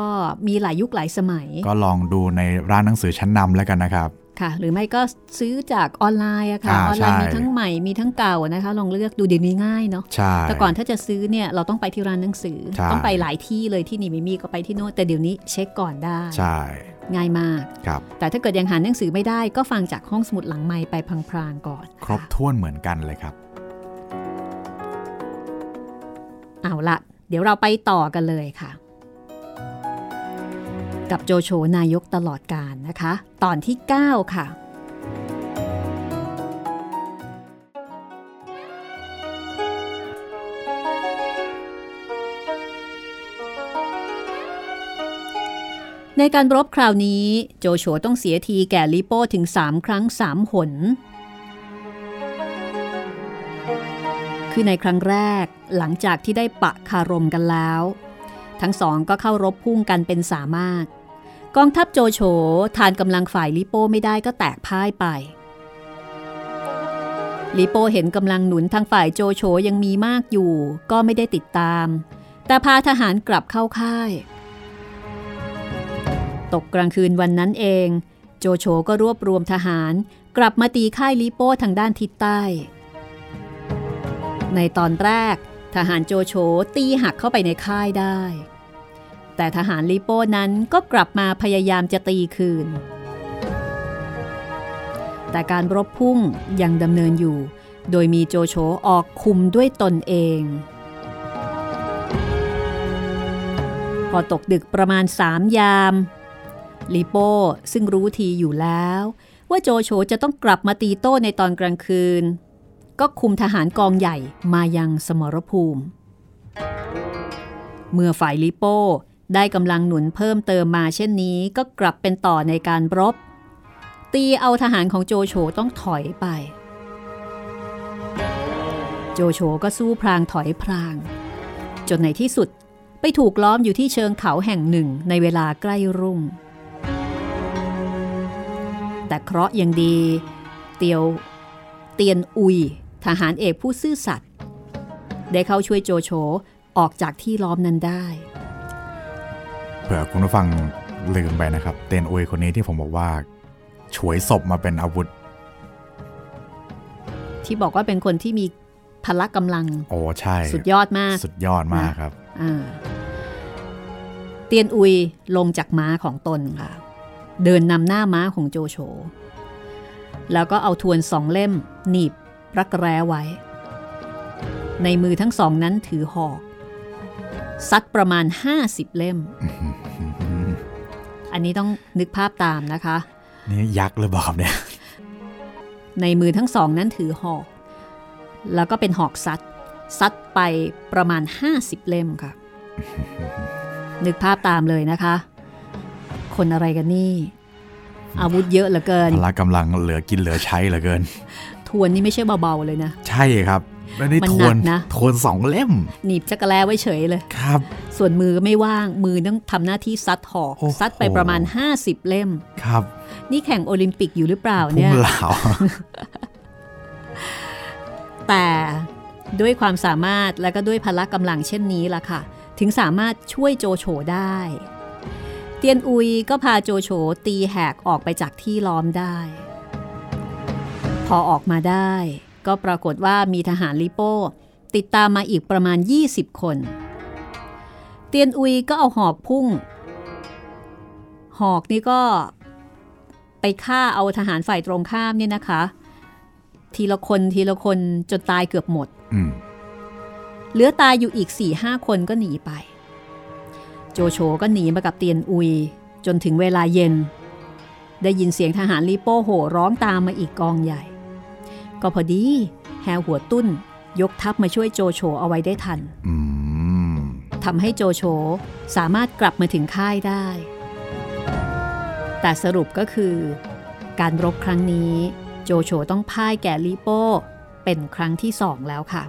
มีหลายยุคหลายสมัย ก็ลองดูในร้านหนังสือชั้นนำแล้วกันนะครับ ค่ะ หรือไม่ก็ซื้อจากออนไลน์อะค่ะอ่าออนไลน์ใช่มีทั้งใหม่มีทั้งเก่านะคะ ลองเลือกดูเดี๋ยวนี้ง่ายเนาะใช่แต่ก่อนถ้าจะซื้อเนี่ยเราต้องไปที่ร้านหนังสือใช่ต้องไปหลายที่เลยที่นี่ไม่มีก็ไปที่โน้นแต่เดี๋ยวนี้เช็คก่อนได้ใช่ง่ายมากครับแต่ถ้าเกิดยังหาหนังสือไม่ได้ก็ฟังจากห้องสมุดหลังไม้ไปพลางๆก่อน ครบถ้วนเหมือนกันเลยครับ เอาละเดี๋ยวเราไปต่อกันเลยค่ะ กับโจโฉนายกตลอดการนะคะ ตอนที่ 9 ค่ะ ในการรบคราวนี้โจโฉต้องเสียทีแก่ลิโป้ถึง 3 ครั้ง 3 หน คือในครั้งแรกหลังจากที่ได้ปะคารมกันแล้วทั้งสองก็เข้ารบพุ่งกันเป็นสามารถ กองทัพโจโฉทานกำลังฝ่ายลิโป้ไม่ได้ก็แตกพ่ายไปลิโป้เห็นกำลังหนุนทางฝ่ายโจโฉยังมีมากอยู่ ก็ไม่ได้ติดตาม แต่พาทหารกลับเข้าค่าย ตกกลางคืนวันนั้นเอง โจโฉก็รวบรวมทหารกลับมาตีค่ายลิโป้ทางด้านทิศใต้ ในตอนแรก ทหารโจโฉตีหักเข้าไปในค่ายได้ แต่ทหารลิโป้นั้นก็กลับมาพยายามจะตีคืน แต่การรบพุ่งยังดำเนินอยู่ โดยมีโจโฉออกคุมด้วยตนเอง พอตกดึกประมาณสามยามลิโป้ซึ่งรู้ทีอยู่แล้ว ว่าโจโฉจะต้องกลับมาตีโต้ในตอนกลางคืน ก็คุมทหารกองใหญ่มายังสมรภูมิ เมื่อฝ่ายลิโป้ ได้กำลังหนุนเพิ่มเติมมาเช่นนี้ก็กลับเป็นต่อในการรบ ตีเอาทหารของโจโฉต้องถอยไป โจโฉก็สู้พรางถอยพราง จนในที่สุดไปถูกล้อมอยู่ที่เชิงเขาแห่งหนึ่งในเวลาใกล้รุ่ง แต่เคราะห์ยังดี เตียว เตียนอุย ทหารเอกผู้ซื่อสัตย์ได้เข้าช่วยโจโฉออกจากที่ล้อมนั้นได้ เผื่อคุณผู้ฟังลืมไปนะครับ เตนอวยคนนี้ที่ผมบอกว่าฉวยศพมาเป็นอาวุธ ที่บอกว่าเป็นคนที่มีพละกำลัง โอ้ใช่ สุดยอดมาก สุดยอดมากครับอ่าเตียนอุยลงจากม้าของตนค่ะ เดินนำหน้าม้าของโจโฉแล้วก็เอาทวนสองเล่ม หนีบรักแร้ไว้ ในมือทั้งสองนั้นถือหอก ซัดประมาณ 50 เล่ม อันนี้ต้องนึกภาพตามนะคะ นี่ยักษ์หรือเปล่าครับเนี่ย ในมือทั้งสองนั้นถือหอก แล้วก็เป็นหอกซัดซัดไปประมาณ 50 เล่มค่ะ นึกภาพตามเลยนะคะ คนอะไรกันนี่ อาวุธเยอะเหลือเกินพละกำลังเหลือกินเหลือใช้เหลือเกิน ทวนนี่ไม่ใช่เบาๆเลยนะ ใช่ครับ แล้วนี่มันทหนัวนกนะทวนสองเล่ม หนีบจักรแลไว้เฉยเลยครับ ส่วนมือก็ไม่ว่างมือต้องทำหน้าที่ซัดหอกโอ้โหซัดไปประมาณ 50 เล่มครับ นี่แข่งโอลิมปิกอยู่หรือเปล่าพุ่เนี่งยเหลาแต่ด้วยความสามารถและก็ด้วยพละกำลังเช่นนี้ล่ะค่ะ ถึงสามารถช่วยโจโฉได้ เตียนอุยก็พาโจโฉตีแหกออกไปจากที่ล้อมได้ พอออกมาได้ ก็ปรากฏว่ามีทหารลิโป้ ติดตามมาอีกประมาณ 20 คน เตียนอุยก็เอาหอกพุ่ง หอกนี่ก็ไปฆ่าเอาทหารฝ่ายตรงข้ามเนี่ยนะคะ ทีละคนทีละคนจนตายเกือบหมดอืมเหลือตายอยู่อีก4ี่ห้าคนก็หนีไป โจโฉก็หนีมากับเตียนอุย จนถึงเวลาเย็น ได้ยินเสียงทหารลีโป้โห่ร้องตามมาอีกกองใหญ่ ก็พอดีแฮวหัวตุ้น ยกทัพมาช่วยโจโฉเอาไว้ได้ทันอืมทำให้โจโฉสามารถกลับมาถึงค่ายได้ แต่สรุปก็คือ การรบครั้งนี้ โจโฉต้องพ่ายแก่ลีโป้ เป็นครั้งที่สองแล้วค่ะ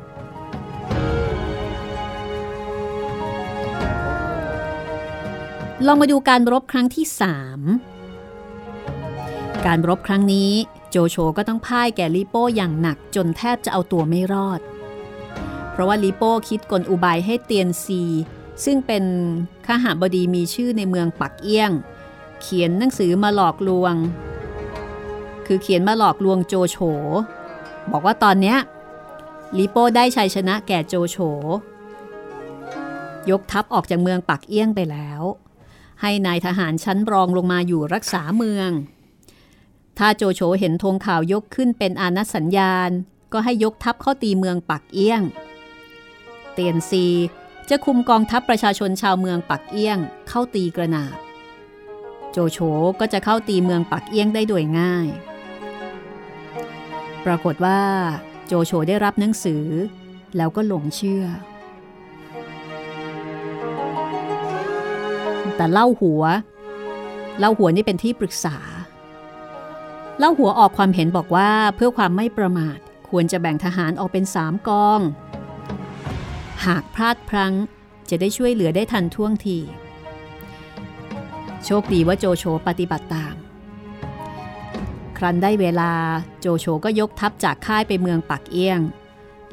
ลองมาดูการรบครั้งที่สามการรบครั้งนี้ โจโฉก็ต้องพ่ายแก่ลีโป้อย่างหนักจนแทบจะเอาตัวไม่รอด เพราะว่าลีโป้คิดกลอุบายให้เตียนซี ซึ่งเป็นข้าหาบดีมีชื่อในเมืองปักเอี้ยง เขียนหนังสือมาหลอกลวง คือเขียนมาหลอกลวงโจโฉบอกว่าตอนเนี้ยลีโป้ได้ชัยชนะแก่โจโฉยกทัพออกจากเมืองปักเอี้ยงไปแล้ว ให้นายทหารชั้นรองลงมาอยู่รักษาเมือง ถ้าโจโฉเห็นธงข่าวยกขึ้นเป็นอานัสัญญาณ ก็ให้ยกทัพเข้าตีเมืองปักเอี้ยง เตียนซีจะคุมกองทัพประชาชนชาวเมืองปักเอี้ยง เข้าตีกระนาบ โจโฉก็จะเข้าตีเมืองปักเอี้ยงได้โดยง่าย ปรากฏว่าโจโฉได้รับหนังสือ แล้วก็หลงเชื่อ แต่เล่าหัว เล่าหัวนี่เป็นที่ปรึกษา เล่าหัวออกความเห็นบอกว่าเพื่อความไม่ประมาทควรจะแบ่งทหารออกเป็นสามกอง หากพลาดพลั้งจะได้ช่วยเหลือได้ทันท่วงที โชคดีว่าโจโฉปฏิบัติตาม ครั้นได้เวลาโจโฉก็ยกทัพจากค่ายไปเมืองปักเอี้ยง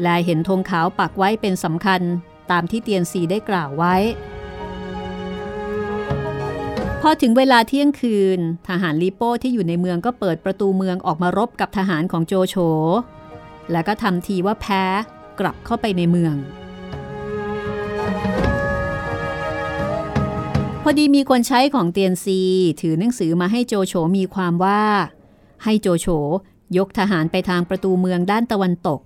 และเห็นธงขาวปักไว้เป็นสำคัญตามที่เตียนซีได้กล่าวไว้ อถึงเวลาเที่ยงคืน ทหารลีโป้ที่อยู่ในเมืองก็เปิดประตูเมืองออกมารบกับทหารของโจโฉ แล้วก็ทำทีว่าแพ้กลับเข้าไปในเมืองพพอดีมีคนใช้ของเตียนซี ถือหนังสือมาให้โจโฉมีความว่า ให้โจโฉยกทหารไปทางประตูเมืองด้านตะวันตก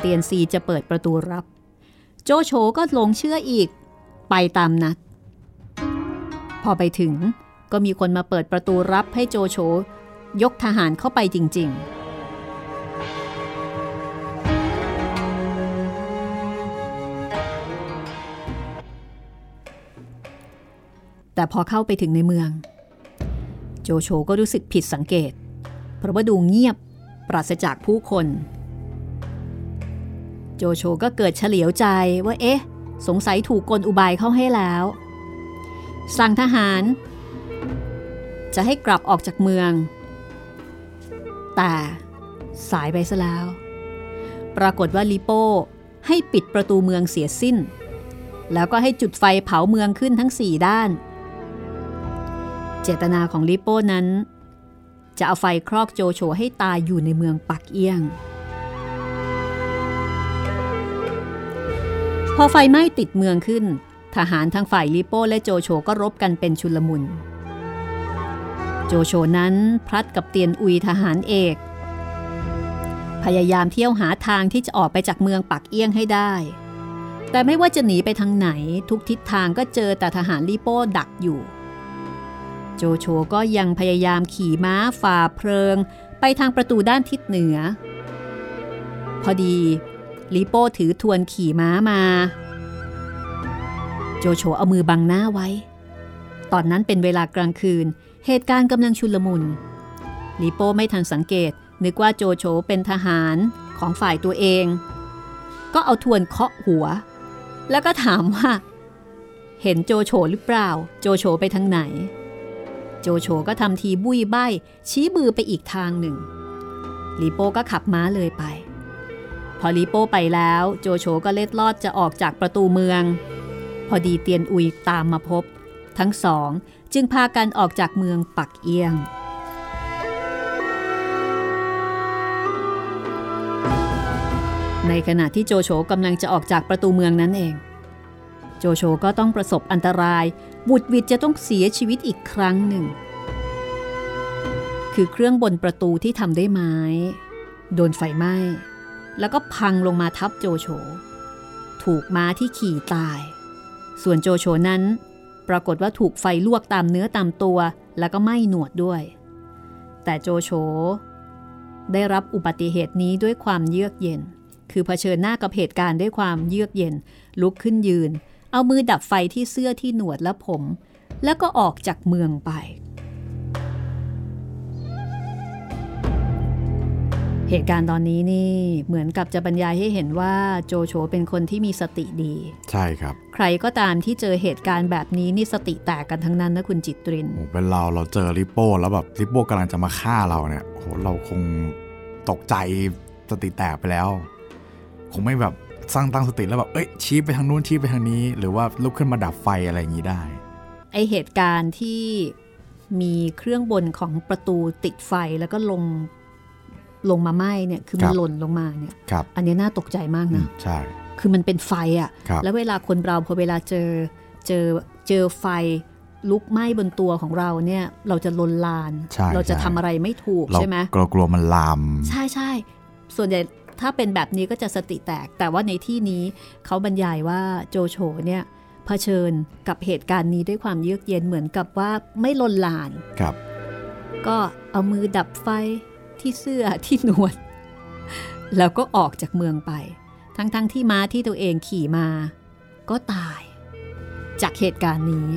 เตียนซีจะเปิดประตูรับ โจโฉก็ลงเชื่ออีก ไปตามนัด พอไปถึงก็มีคนมาเปิดประตูรับให้โจโฉยกทหารเข้าไปจริง ๆแต่พอเข้าไปถึงในเมือง โจโฉก็รู้สึกผิดสังเกต เพราะว่าดูเงียบปราศจากผู้คน โจโฉก็เกิดเฉลียวใจว่าเอ๊ะ สงสัยถูกกลอุบายเข้าให้แล้ว สั่งทหาร จะให้กลับออกจากเมือง แต่สายไปซะแล้ว ปรากฏว่าลิโป้ให้ปิดประตูเมืองเสียสิ้น แล้วก็ให้จุดไฟเผาเมืองขึ้นทั้งสี่ด้าน เจตนาของลิโป้นั้น จะเอาไฟครอกโจโฉให้ตายอยู่ในเมืองปักเอี้ยง พอไฟไหม้ติดเมืองขึ้น ทหารทั้งฝ่ายลิโป้และโจโฉก็รบกันเป็นชุลมุน โจโฉนั้นพลัดกับเตียนอุยทหารเอก พยายามเที่ยวหาทางที่จะออกไปจากเมืองปักเอี้ยงให้ได้ แต่ไม่ว่าจะหนีไปทางไหนทุกทิศทางก็เจอแต่ทหารลิโป้ดักอยู่ โจโฉก็ยังพยายามขี่ม้าฝ่าเพลิง ไปทางประตูด้านทิศเหนือ พอดีลิโป้ถือทวนขี่ม้ามา โจโฉเอามือบังหน้าไว้ ตอนนั้นเป็นเวลากลางคืน เหตุการณ์กำลังชุลมุนลิโป้ไม่ทันสังเกต นึกว่าโจโฉเป็นทหารของฝ่ายตัวเอง ก็เอาทวนเคาะหัว แล้วก็ถามว่า เห็นโจโฉหรือเปล่า โจโฉไปทางไหน โจโฉก็ทำทีบุยใบชี้มือไปอีกทางหนึ่งลิโป้ก็ขับม้าเลยไป พอลิโป้ไปแล้ว โจโฉก็เล็ดลอดจะออกจากประตูเมือง พอดีเตียนอุยตามมาพบ ทั้งสองจึงพากันออกจากเมืองปักเอียง ในขณะที่โจโฉกำลังจะออกจากประตูเมืองนั้นเอง โจโฉก็ต้องประสบอันตรายบุดวิดจะต้องเสียชีวิตอีกครั้งหนึ่ง คือเครื่องบนประตูที่ทำได้ไม้ โดนไฟไหม้ แล้วก็พังลงมาทับโจโฉถูกม้าที่ขี่ตาย ส่วนโจโฉนั้น ปรากฏว่าถูกไฟลวกตามเนื้อตามตัว แล้วก็ไหม้หนวดด้วย แต่โจโฉได้รับอุบัติเหตุนี้ด้วยความเยือกเย็น คือเผชิญหน้ากับเหตุการณ์ด้วยความเยือกเย็น ลุกขึ้นยืน เอามือดับไฟที่เสื้อที่หนวดและผม แล้วก็ออกจากเมืองไป เหตุการณ์ตอนนี้นี่เหมือนกับจะบรรยายให้เห็นว่าโจโฉเป็นคนที่มีสติดี ใช่ครับ ใครก็ตามที่เจอเหตุการณ์แบบนี้นี่สติแตกกันทั้งนั้นนะคุณจิตรินโอ้เป็นเราเราเจอริปโป้แล้วแบบริปโป้กำลังจะมาฆ่าเราเนี่ยโอ้โหเราคงตกใจสติแตกไปแล้ว คงไม่แบบสร้างตั้งสติแล้วแบบเอ้ยชี้ไปทางนู้นชี้ไปทางนี้ หรือว่าลุกขึ้นมาดับไฟอะไรอย่างนี้ได้ ไอเหตุการณ์ที่มีเครื่องบนของประตูติดไฟแล้วก็ลง ลงมาไหม้เนี่ยคือมันครับหล่นลงมาเนี่ยครับอันนี้น่าตกใจมากอืนะมใช่คือมันเป็นไฟอะ่ะครับแล้วเวลาคนเราพอเวลาเจอเจอเจอไฟลุกไหม้บนตัวของเราเนี่ยเราจะลนลานใช่เราจะใช่ทำอะไรไม่ถูกเราใช่ไหมกลัวกลัวมันลาม ใช่ใช่ส่วนใหญ่ถ้าเป็นแบบนี้ก็จะสติแตก แต่ว่าในที่นี้เขาบรรยายว่าโจโฉเนี่ยเผชิญกับเหตุการณ์นี้ด้วยความเยือกเย็นเหมือนกับว่าไม่ลนลานครับ ก็เอามือดับไฟ ที่เสื้อที่นวด แล้วก็ออกจากเมืองไป ทั้งๆทที่ม้าที่ตัวเองขี่มา ก็ตาย จากเหตุการณ์นี้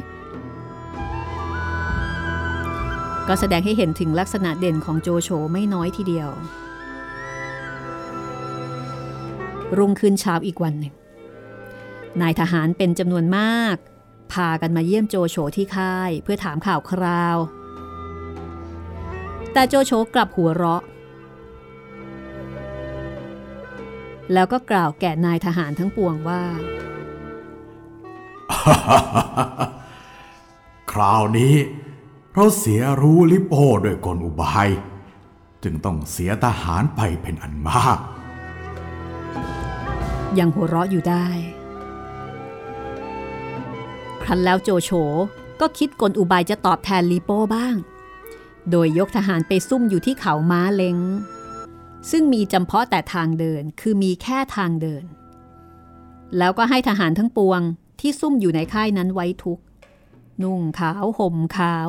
ก็แสดงให้เห็นถึงลักษณะเด่นของโจโฉไม่น้อยทีเดียว รุ่งขึ้นเช้าอีกวันหนึ่งนายทหารเป็นจำนวนมาก พากันมาเยี่ยมโจโฉที่ค่าย เพื่อถามข่าวคราว แต่โจโฉกลับหัวเราะ แล้วก็กล่าวแก่นายทหารทั้งปวงว่า คราวนี้เราเสียรู้ลิโป้ด้วยกลอุบาย จึงต้องเสียทหารไปเป็นอันมาก ยังหัวเราะอยู่ได้ ครั้นแล้วโจโฉก็คิดกลอุบายจะตอบแทนลีโป้บ้าง โดยยกทหารไปซุ่มอยู่ที่เขาม้าเล้ง ซึ่งมีจำเพาะแต่ทางเดินคือมีแค่ทางเดิน แล้วก็ให้ทหารทั้งปวงที่ซุ่มอยู่ในค่ายนั้นไว้ทุกนุ่งขาวห่มขาว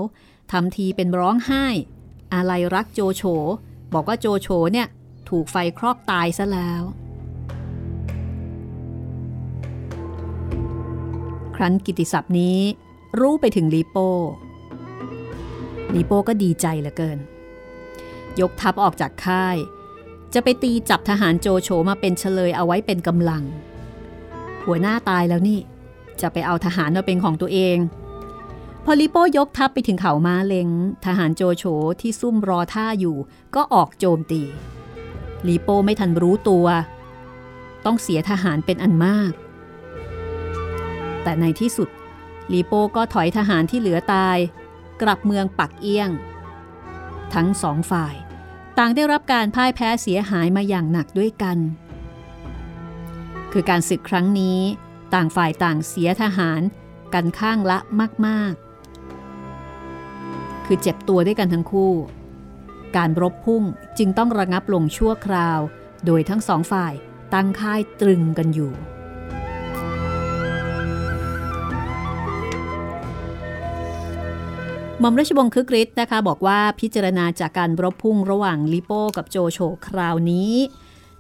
ทำทีเป็นร้องไห้อะไรรักโจโฉบอกว่าโจโฉเนี่ยถูกไฟคลอกตายซะแล้ว ครั้นกิติศัพท์นี้รู้ไปถึงลีโป้ ลีโป้ก็ดีใจเหลือเกิน ยกทัพออกจากค่าย จะไปตีจับทหารโจโฉมาเป็นเฉลยเอาไว้เป็นกำลัง หัวหน้าตายแล้วนี่ จะไปเอาทหารมาเป็นของตัวเอง พอลิโป้ยกทัพไปถึงเขาม้าเลงทหารโจโฉที่ซุ่มรอท่าอยู่ก็ออกโจมตีลีโป้ไม่ทันรู้ตัว ต้องเสียทหารเป็นอันมาก แต่ในที่สุดลีโป้ก็ถอยทหารที่เหลือตาย กลับเมืองปักเอี้ยง ทั้งสองฝ่ายต่างได้รับการพ่ายแพ้เสียหายมาอย่างหนักด้วยกัน คือการศึกครั้งนี้ต่างฝ่ายต่างเสียทหารกันข้างละมากๆ คือเจ็บตัวด้วยกันทั้งคู่ การรบพุ่งจึงต้องระงับลงชั่วคราว โดยทั้งสองฝ่ายตั้งค่ายตรึงกันอยู่ ม่อมราชวงศ์คึกฤทธิ์นะคะ บอกว่าพิจารณาจากการรบพุ่งระหว่างลิโป้กับโจโฉคราวนี้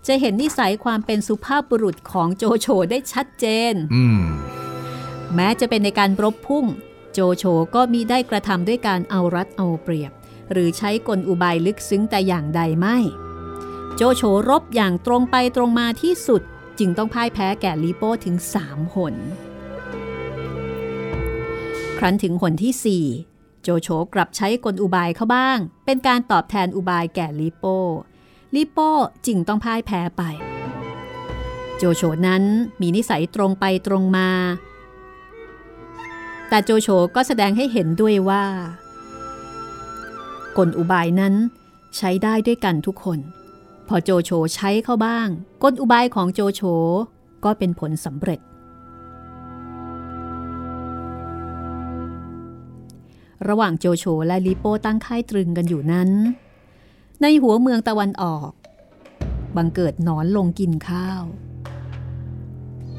จะเห็นนิสัยความเป็นสุภาพบุรุษของโจโฉได้ชัดเจนแม้จะเป็นในการรบพุ่ง โจโฉก็มีได้กระทำด้วยการเอารัดเอาเปรียบ หรือใช้กลอุบายลึกซึ้งแต่อย่างใดไม่ โจโฉรบอย่างตรงไปตรงมาที่สุดจึงต้องพ่ายแพ้แก่ลิโป้ถึงสามหนครั้นถึงหนที่สี่ โจโฉกลับใช้กลอุบายเข้าบ้าง เป็นการตอบแทนอุบายแก่ลิโป้ลิโป้จึงต้องพ่ายแพ้ไป โจโฉนั้นมีนิสัยตรงไปตรงมา แต่โจโฉก็แสดงให้เห็นด้วยว่า กลอุบายนั้นใช้ได้ด้วยกันทุกคน พอโจโฉใช้เข้าบ้าง กลอุบายของโจโฉก็เป็นผลสำเร็จ ระหว่างโจโฉและลิโป้ตั้งค่ายตรึงกันอยู่นั้น ในหัวเมืองตะวันออก บังเกิดนอนลงกินข้าว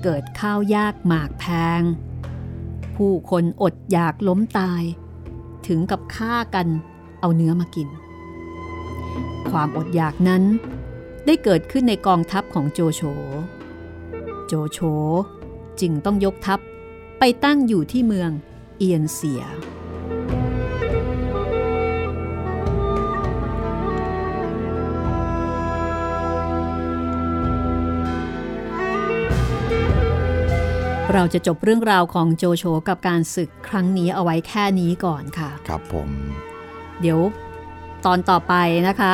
เกิดข้าวยากหมากแพง ผู้คนอดอยากล้มตาย ถึงกับฆ่ากันเอาเนื้อมากิน ความอดอยากนั้นได้เกิดขึ้นในกองทัพของโจโฉ โจโฉจึงต้องยกทัพไปตั้งอยู่ที่เมืองเอียนเสีย เราจะจบเรื่องราวของโจโฉกับการศึกครั้งนี้เอาไว้แค่นี้ก่อนค่ะ ครับผม เดี๋ยวตอนต่อไปนะคะ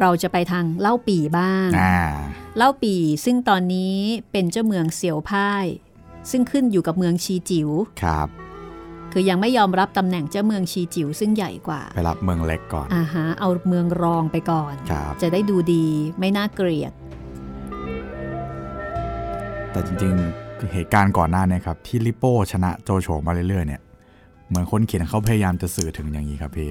เราจะไปทางเล่าปีบ้างเล่าปีซึ่งตอนนี้เป็นเจ้าเมืองเสี่ยวพ่าย ซึ่งขึ้นอยู่กับเมืองชีจิว๋วครับ คือยังไม่ยอมรับตำแหน่งเจ้าเมืองชีจิ๋วซึ่งใหญ่กว่า ไปรับเมืองเล็กก่อนอ่าฮะเอาเมืองรองไปก่อน จะได้ดูดีไม่น่าเกลียด แต่จริง เหตุการณ์ก่อนหน้านี้ครับที่ลิโป้ชนะโจโฉมาเรื่อยๆเนี่ยเหมือนคนเขียนเขาพยายามจะสื่อถึงอย่างนี้ครับพี่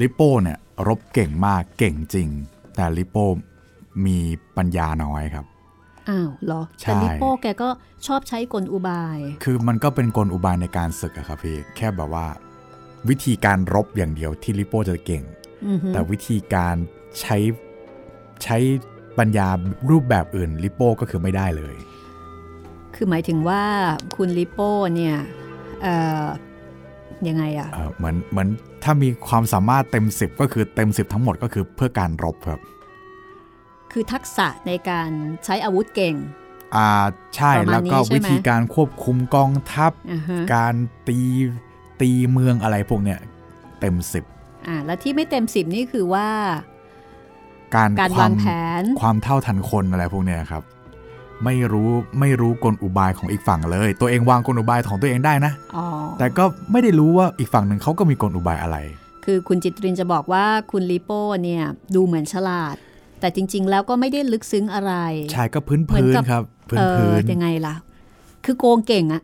ลิโป้เนี่ยรบเก่งมากเก่งจริง แต่ลิโป้มีปัญญาน้อยครับอ้าวเหรอแต่ลิโป้แกก็ชอบใช้กลอุบาย คือมันก็เป็นกลอุบายในการศึกอะครับพี่แค่แบบว่า วิธีการรบอย่างเดียวที่ลิโป้จะเก่ง แต่วิธีการใช้ใช้ปัญญารูปแบบอื่นลิโป้ก็คือไม่ได้เลย คือหมายถึงว่าคุณลิโป้เนี่ยยังไงอะเหมือนเหมือนถ้ามีความสามารถเต็มสิบก็คือเต็มสิบทั้งหมดก็คือเพื่อการรบครับ คือทักษะในการใช้อาวุธเก่ง อ่าใช่แล้วก็วิธีการควบคุมกองทัพ การตีตีเมืองอะไรพวกเนี้ยเต็มสิบอ่าแล้วที่ไม่เต็มสิบนี่คือว่า การการวางแผนความเท่าทันคนอะไรพวกเนี้ยครับ ไม่รู้ไม่รู้กลอุบายของอีกฝั่งเลย ตัวเองวางกลอุบายของตัวเองได้นะแต่ก็ไม่ได้รู้ว่าอีกฝั่งหนึ่งเขาก็มีกลอุบายอะไร คือคุณจิตรินจะบอกว่าคุณลิโป้เนี่ยดูเหมือนฉลาด แต่จริง ๆ แล้วก็ไม่ได้ลึกซึ้งอะไรใช่ก็พื้นพื้นครับพื้นพื้นยังไงล่ะ คือโกงเก่งอะ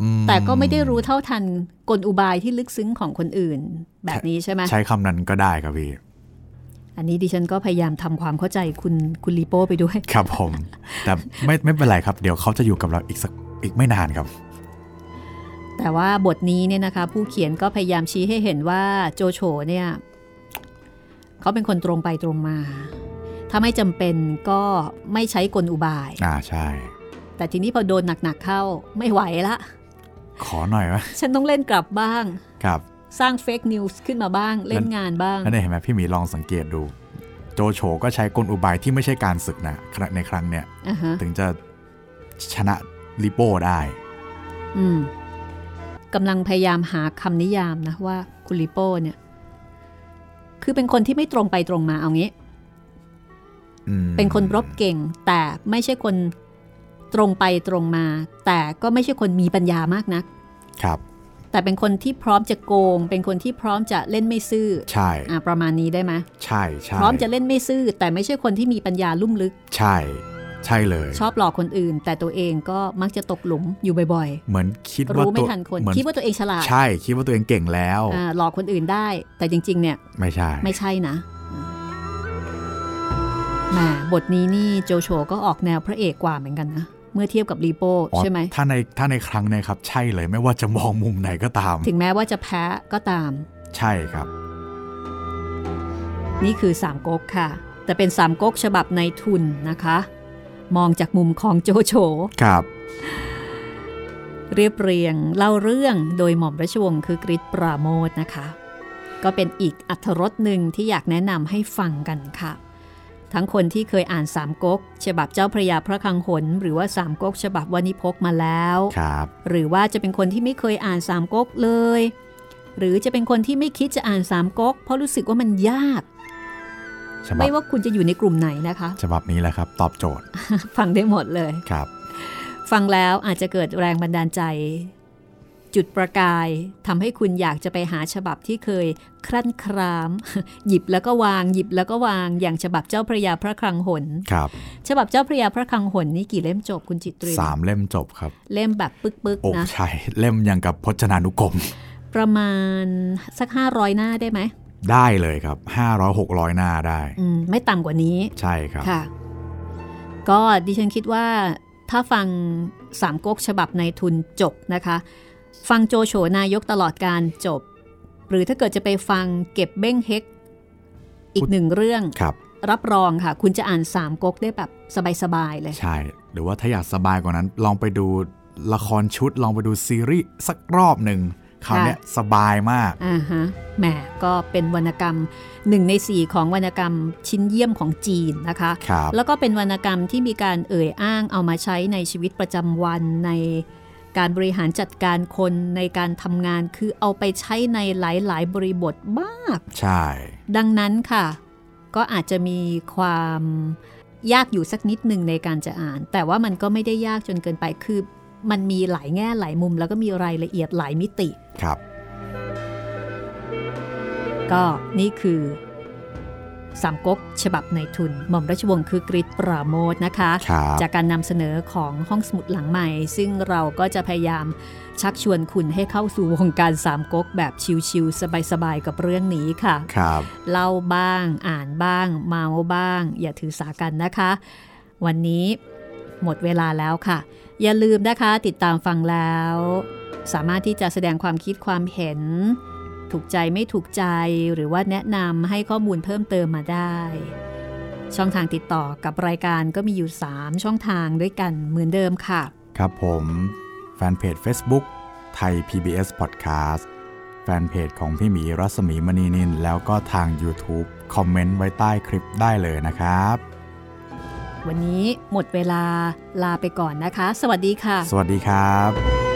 อืมแต่ก็ไม่ได้รู้เท่าทันกลอุบายที่ลึกซึ้งของคนอื่น แบบนี้ใช่ไหมใช้คำนั้นก็ได้ครับพี่ อันนี้ดิฉันก็พยายามทำความเข้าใจคุณคุณลีโป้ไปด้วย ครับผม แต่ไม่ไม่เป็นไรครับ เดี๋ยวเขาจะอยู่กับเราอีกสักอีกไม่นานครับ แต่ว่าบทนี้เนี่ยนะคะ ผู้เขียนก็พยายามชี้ให้เห็นว่าโจโฉเนี่ยเขาเป็นคนตรงไปตรงมา ถ้าไม่จำเป็นก็ไม่ใช้กลอุบาย อ่าใช่ แต่ทีนี้พอโดนหนักๆเข้าไม่ไหวละ ขอหน่อยไหมฉันต้องเล่นกลับบ้าง ครับ สร้างเฟกนิวส์ขึ้นมาบ้างเล่นงานบ้างแล้วเนี่ยเห็นไหมพี่หมีลองสังเกตดู โจโฉก็ใช้กลอุบายที่ไม่ใช่การศึกนะในครั้งเนี้ยอ่าฮะถึงจะชนะลิโป้ได้อืมกำลังพยายามหาคำนิยามนะว่าคุณลิโป้เนี่ย คือเป็นคนที่ไม่ตรงไปตรงมาเอางี้อืมเป็นคนรบเก่ง แต่ไม่ใช่คนตรงไปตรงมา แต่ก็ไม่ใช่คนมีปัญญามากนัก ครับ แต่เป็นคนที่พร้อมจะโกง เป็นคนที่พร้อมจะเล่นไม่ซื่อ ใช่อ่าประมาณนี้ได้ไหมใช่ใช่พร้อมจะเล่นไม่ซื่อ แต่ไม่ใช่คนที่มีปัญญาลุ่มลึก ใช่ ใช่เลย ชอบหลอกคนอื่น แต่ตัวเองก็มักจะตกหลุมอยู่บ่อยเหมือนคิดๆว่ารู้ไม่ตัวทันคนเหมือนคิดว่าตัวเองฉลาด ใช่ คิดว่าตัวเองเก่งแล้วอ่าหลอกคนอื่นได้ แต่จริง ๆ เนี่ย ไม่ใช่ ไม่ใช่นะแหมบทนี้นี่โจโฉก็ออกแนวพระเอกกว่าเหมือนกันนะ เมื่อเทียบกับรีโป้อ๋อใช่ไหมถ้าในถ้าในครั้งเนี้ครับ ใช่เลยไม่ว่าจะมองมุมไหนก็ตาม ถึงแม้ว่าจะแพ้ก็ตาม ใช่ครับ นี่คือสามก๊กค่ะ แต่เป็นสามก๊กฉบับในทุนนะคะ มองจากมุมของโจโฉครับ เรียบเรียงเล่าเรื่องโดยหม่อมราชวงศ์คือกริชปราโมทนะคะ ก็เป็นอีกอัธรสหนึ่งที่อยากแนะนำให้ฟังกันค่ะ ทั้งคนที่เคยอ่านสามก๊กฉบับเจ้าพระยาพระคลังหนหรือว่าสามก๊กฉบับวานิพกมาแล้วครับหรือว่าจะเป็นคนที่ไม่เคยอ่านสามก๊กเลย หรือจะเป็นคนที่ไม่คิดจะอ่านสามก๊กเพราะรู้สึกว่ามันยากฉบับไม่ว่าคุณจะอยู่ในกลุ่มไหนนะคะ ฉบับนี้แหละครับ ตอบโจทย์ ฟังได้หมดเลยครับ ฟังแล้วอาจจะเกิดแรงบันดาลใจ จุดประกายทำให้คุณอยากจะไปหาฉบับที่เคยครั่นคราม หยิบแล้วก็วางหยิบแล้วก็วางอย่างฉบับเจ้าพระยาพระคลังหนครับฉบับเจ้าพระยาพระคลังหนนี่กี่เล่มจบคุณจิตรีสามเล่มจบครับ เล่มแบบปึกโอ้ๆนะใช่เล่มอย่างกับพจนานุกรม ประมาณสักห้าร้อยหน้าได้ไหมได้เลยครับ 500 600 หน้าได้อืมไม่ต่ำกว่านี้ ใช่ครับค่ะ ก็ดิฉันคิดว่าถ้าฟังสามก๊กฉบับในทุนจบนะคะ ฟังโจโฉนายกตลอดการจบ หรือถ้าเกิดจะไปฟังเก็บเบ้งเฮก อีกหนึ่งเรื่องครับ รับรองค่ะ คุณจะอ่านสามก๊กได้แบบสบาย ๆ เลย ใช่ หรือว่าถ้าอยากสบายกว่านั้น ลองไปดูละครชุดลองไปดูซีรีส์สักรอบหนึ่งคราวเนี้ยสบายมากอ่าฮะแหมก็เป็นวรรณกรรมหนึ่งในสี่ของวรรณกรรมชิ้นเยี่ยมของจีนนะคะครับแล้วก็เป็นวรรณกรรมที่มีการเอ่ยอ้างเอามาใช้ในชีวิตประจำวันใน การบริหารจัดการคนในการทำงานคือเอาไปใช้ในหลาย ๆ บริบทมาก ใช่ ดังนั้นค่ะ ก็อาจจะมีความยากอยู่สักนิดหนึ่งในการจะอ่าน แต่ว่ามันก็ไม่ได้ยากจนเกินไปคือมันมีหลายแง่หลายมุม แล้วก็มีรายละเอียดหลายมิติ ครับ ก็นี่คือ สามก๊กฉบับในทุน หม่อมราชวงศ์คือกริชปราโมทนะคะครับจากการนำเสนอของห้องสมุดหลังใหม่ ซึ่งเราก็จะพยายามชักชวนคุณให้เข้าสู่วงการสามก๊กแบบชิวๆสบายๆกับเรื่องนี้ค่ะครับเล่าบ้างอ่านบ้าง เมาบ้าง อย่าถือสากันนะคะ วันนี้หมดเวลาแล้วค่ะ อย่าลืมนะคะติดตามฟังแล้ว สามารถที่จะแสดงความคิดความเห็น ถูกใจไม่ถูกใจหรือว่าแนะนำให้ข้อมูลเพิ่มเติมมาได้ ช่องทางติดต่อกับรายการก็มีอยู่ 3 ช่องทางด้วยกันเหมือนเดิมค่ะ ครับผมแฟนเพจ Facebook ไทย PBS Podcast แฟนเพจของพี่หมีรัศมีมณีนิน แล้วก็ทาง YouTube คอมเมนต์ไว้ใต้คลิปได้เลยนะครับ วันนี้หมดเวลาลาไปก่อนนะคะ สวัสดีค่ะ สวัสดีครับ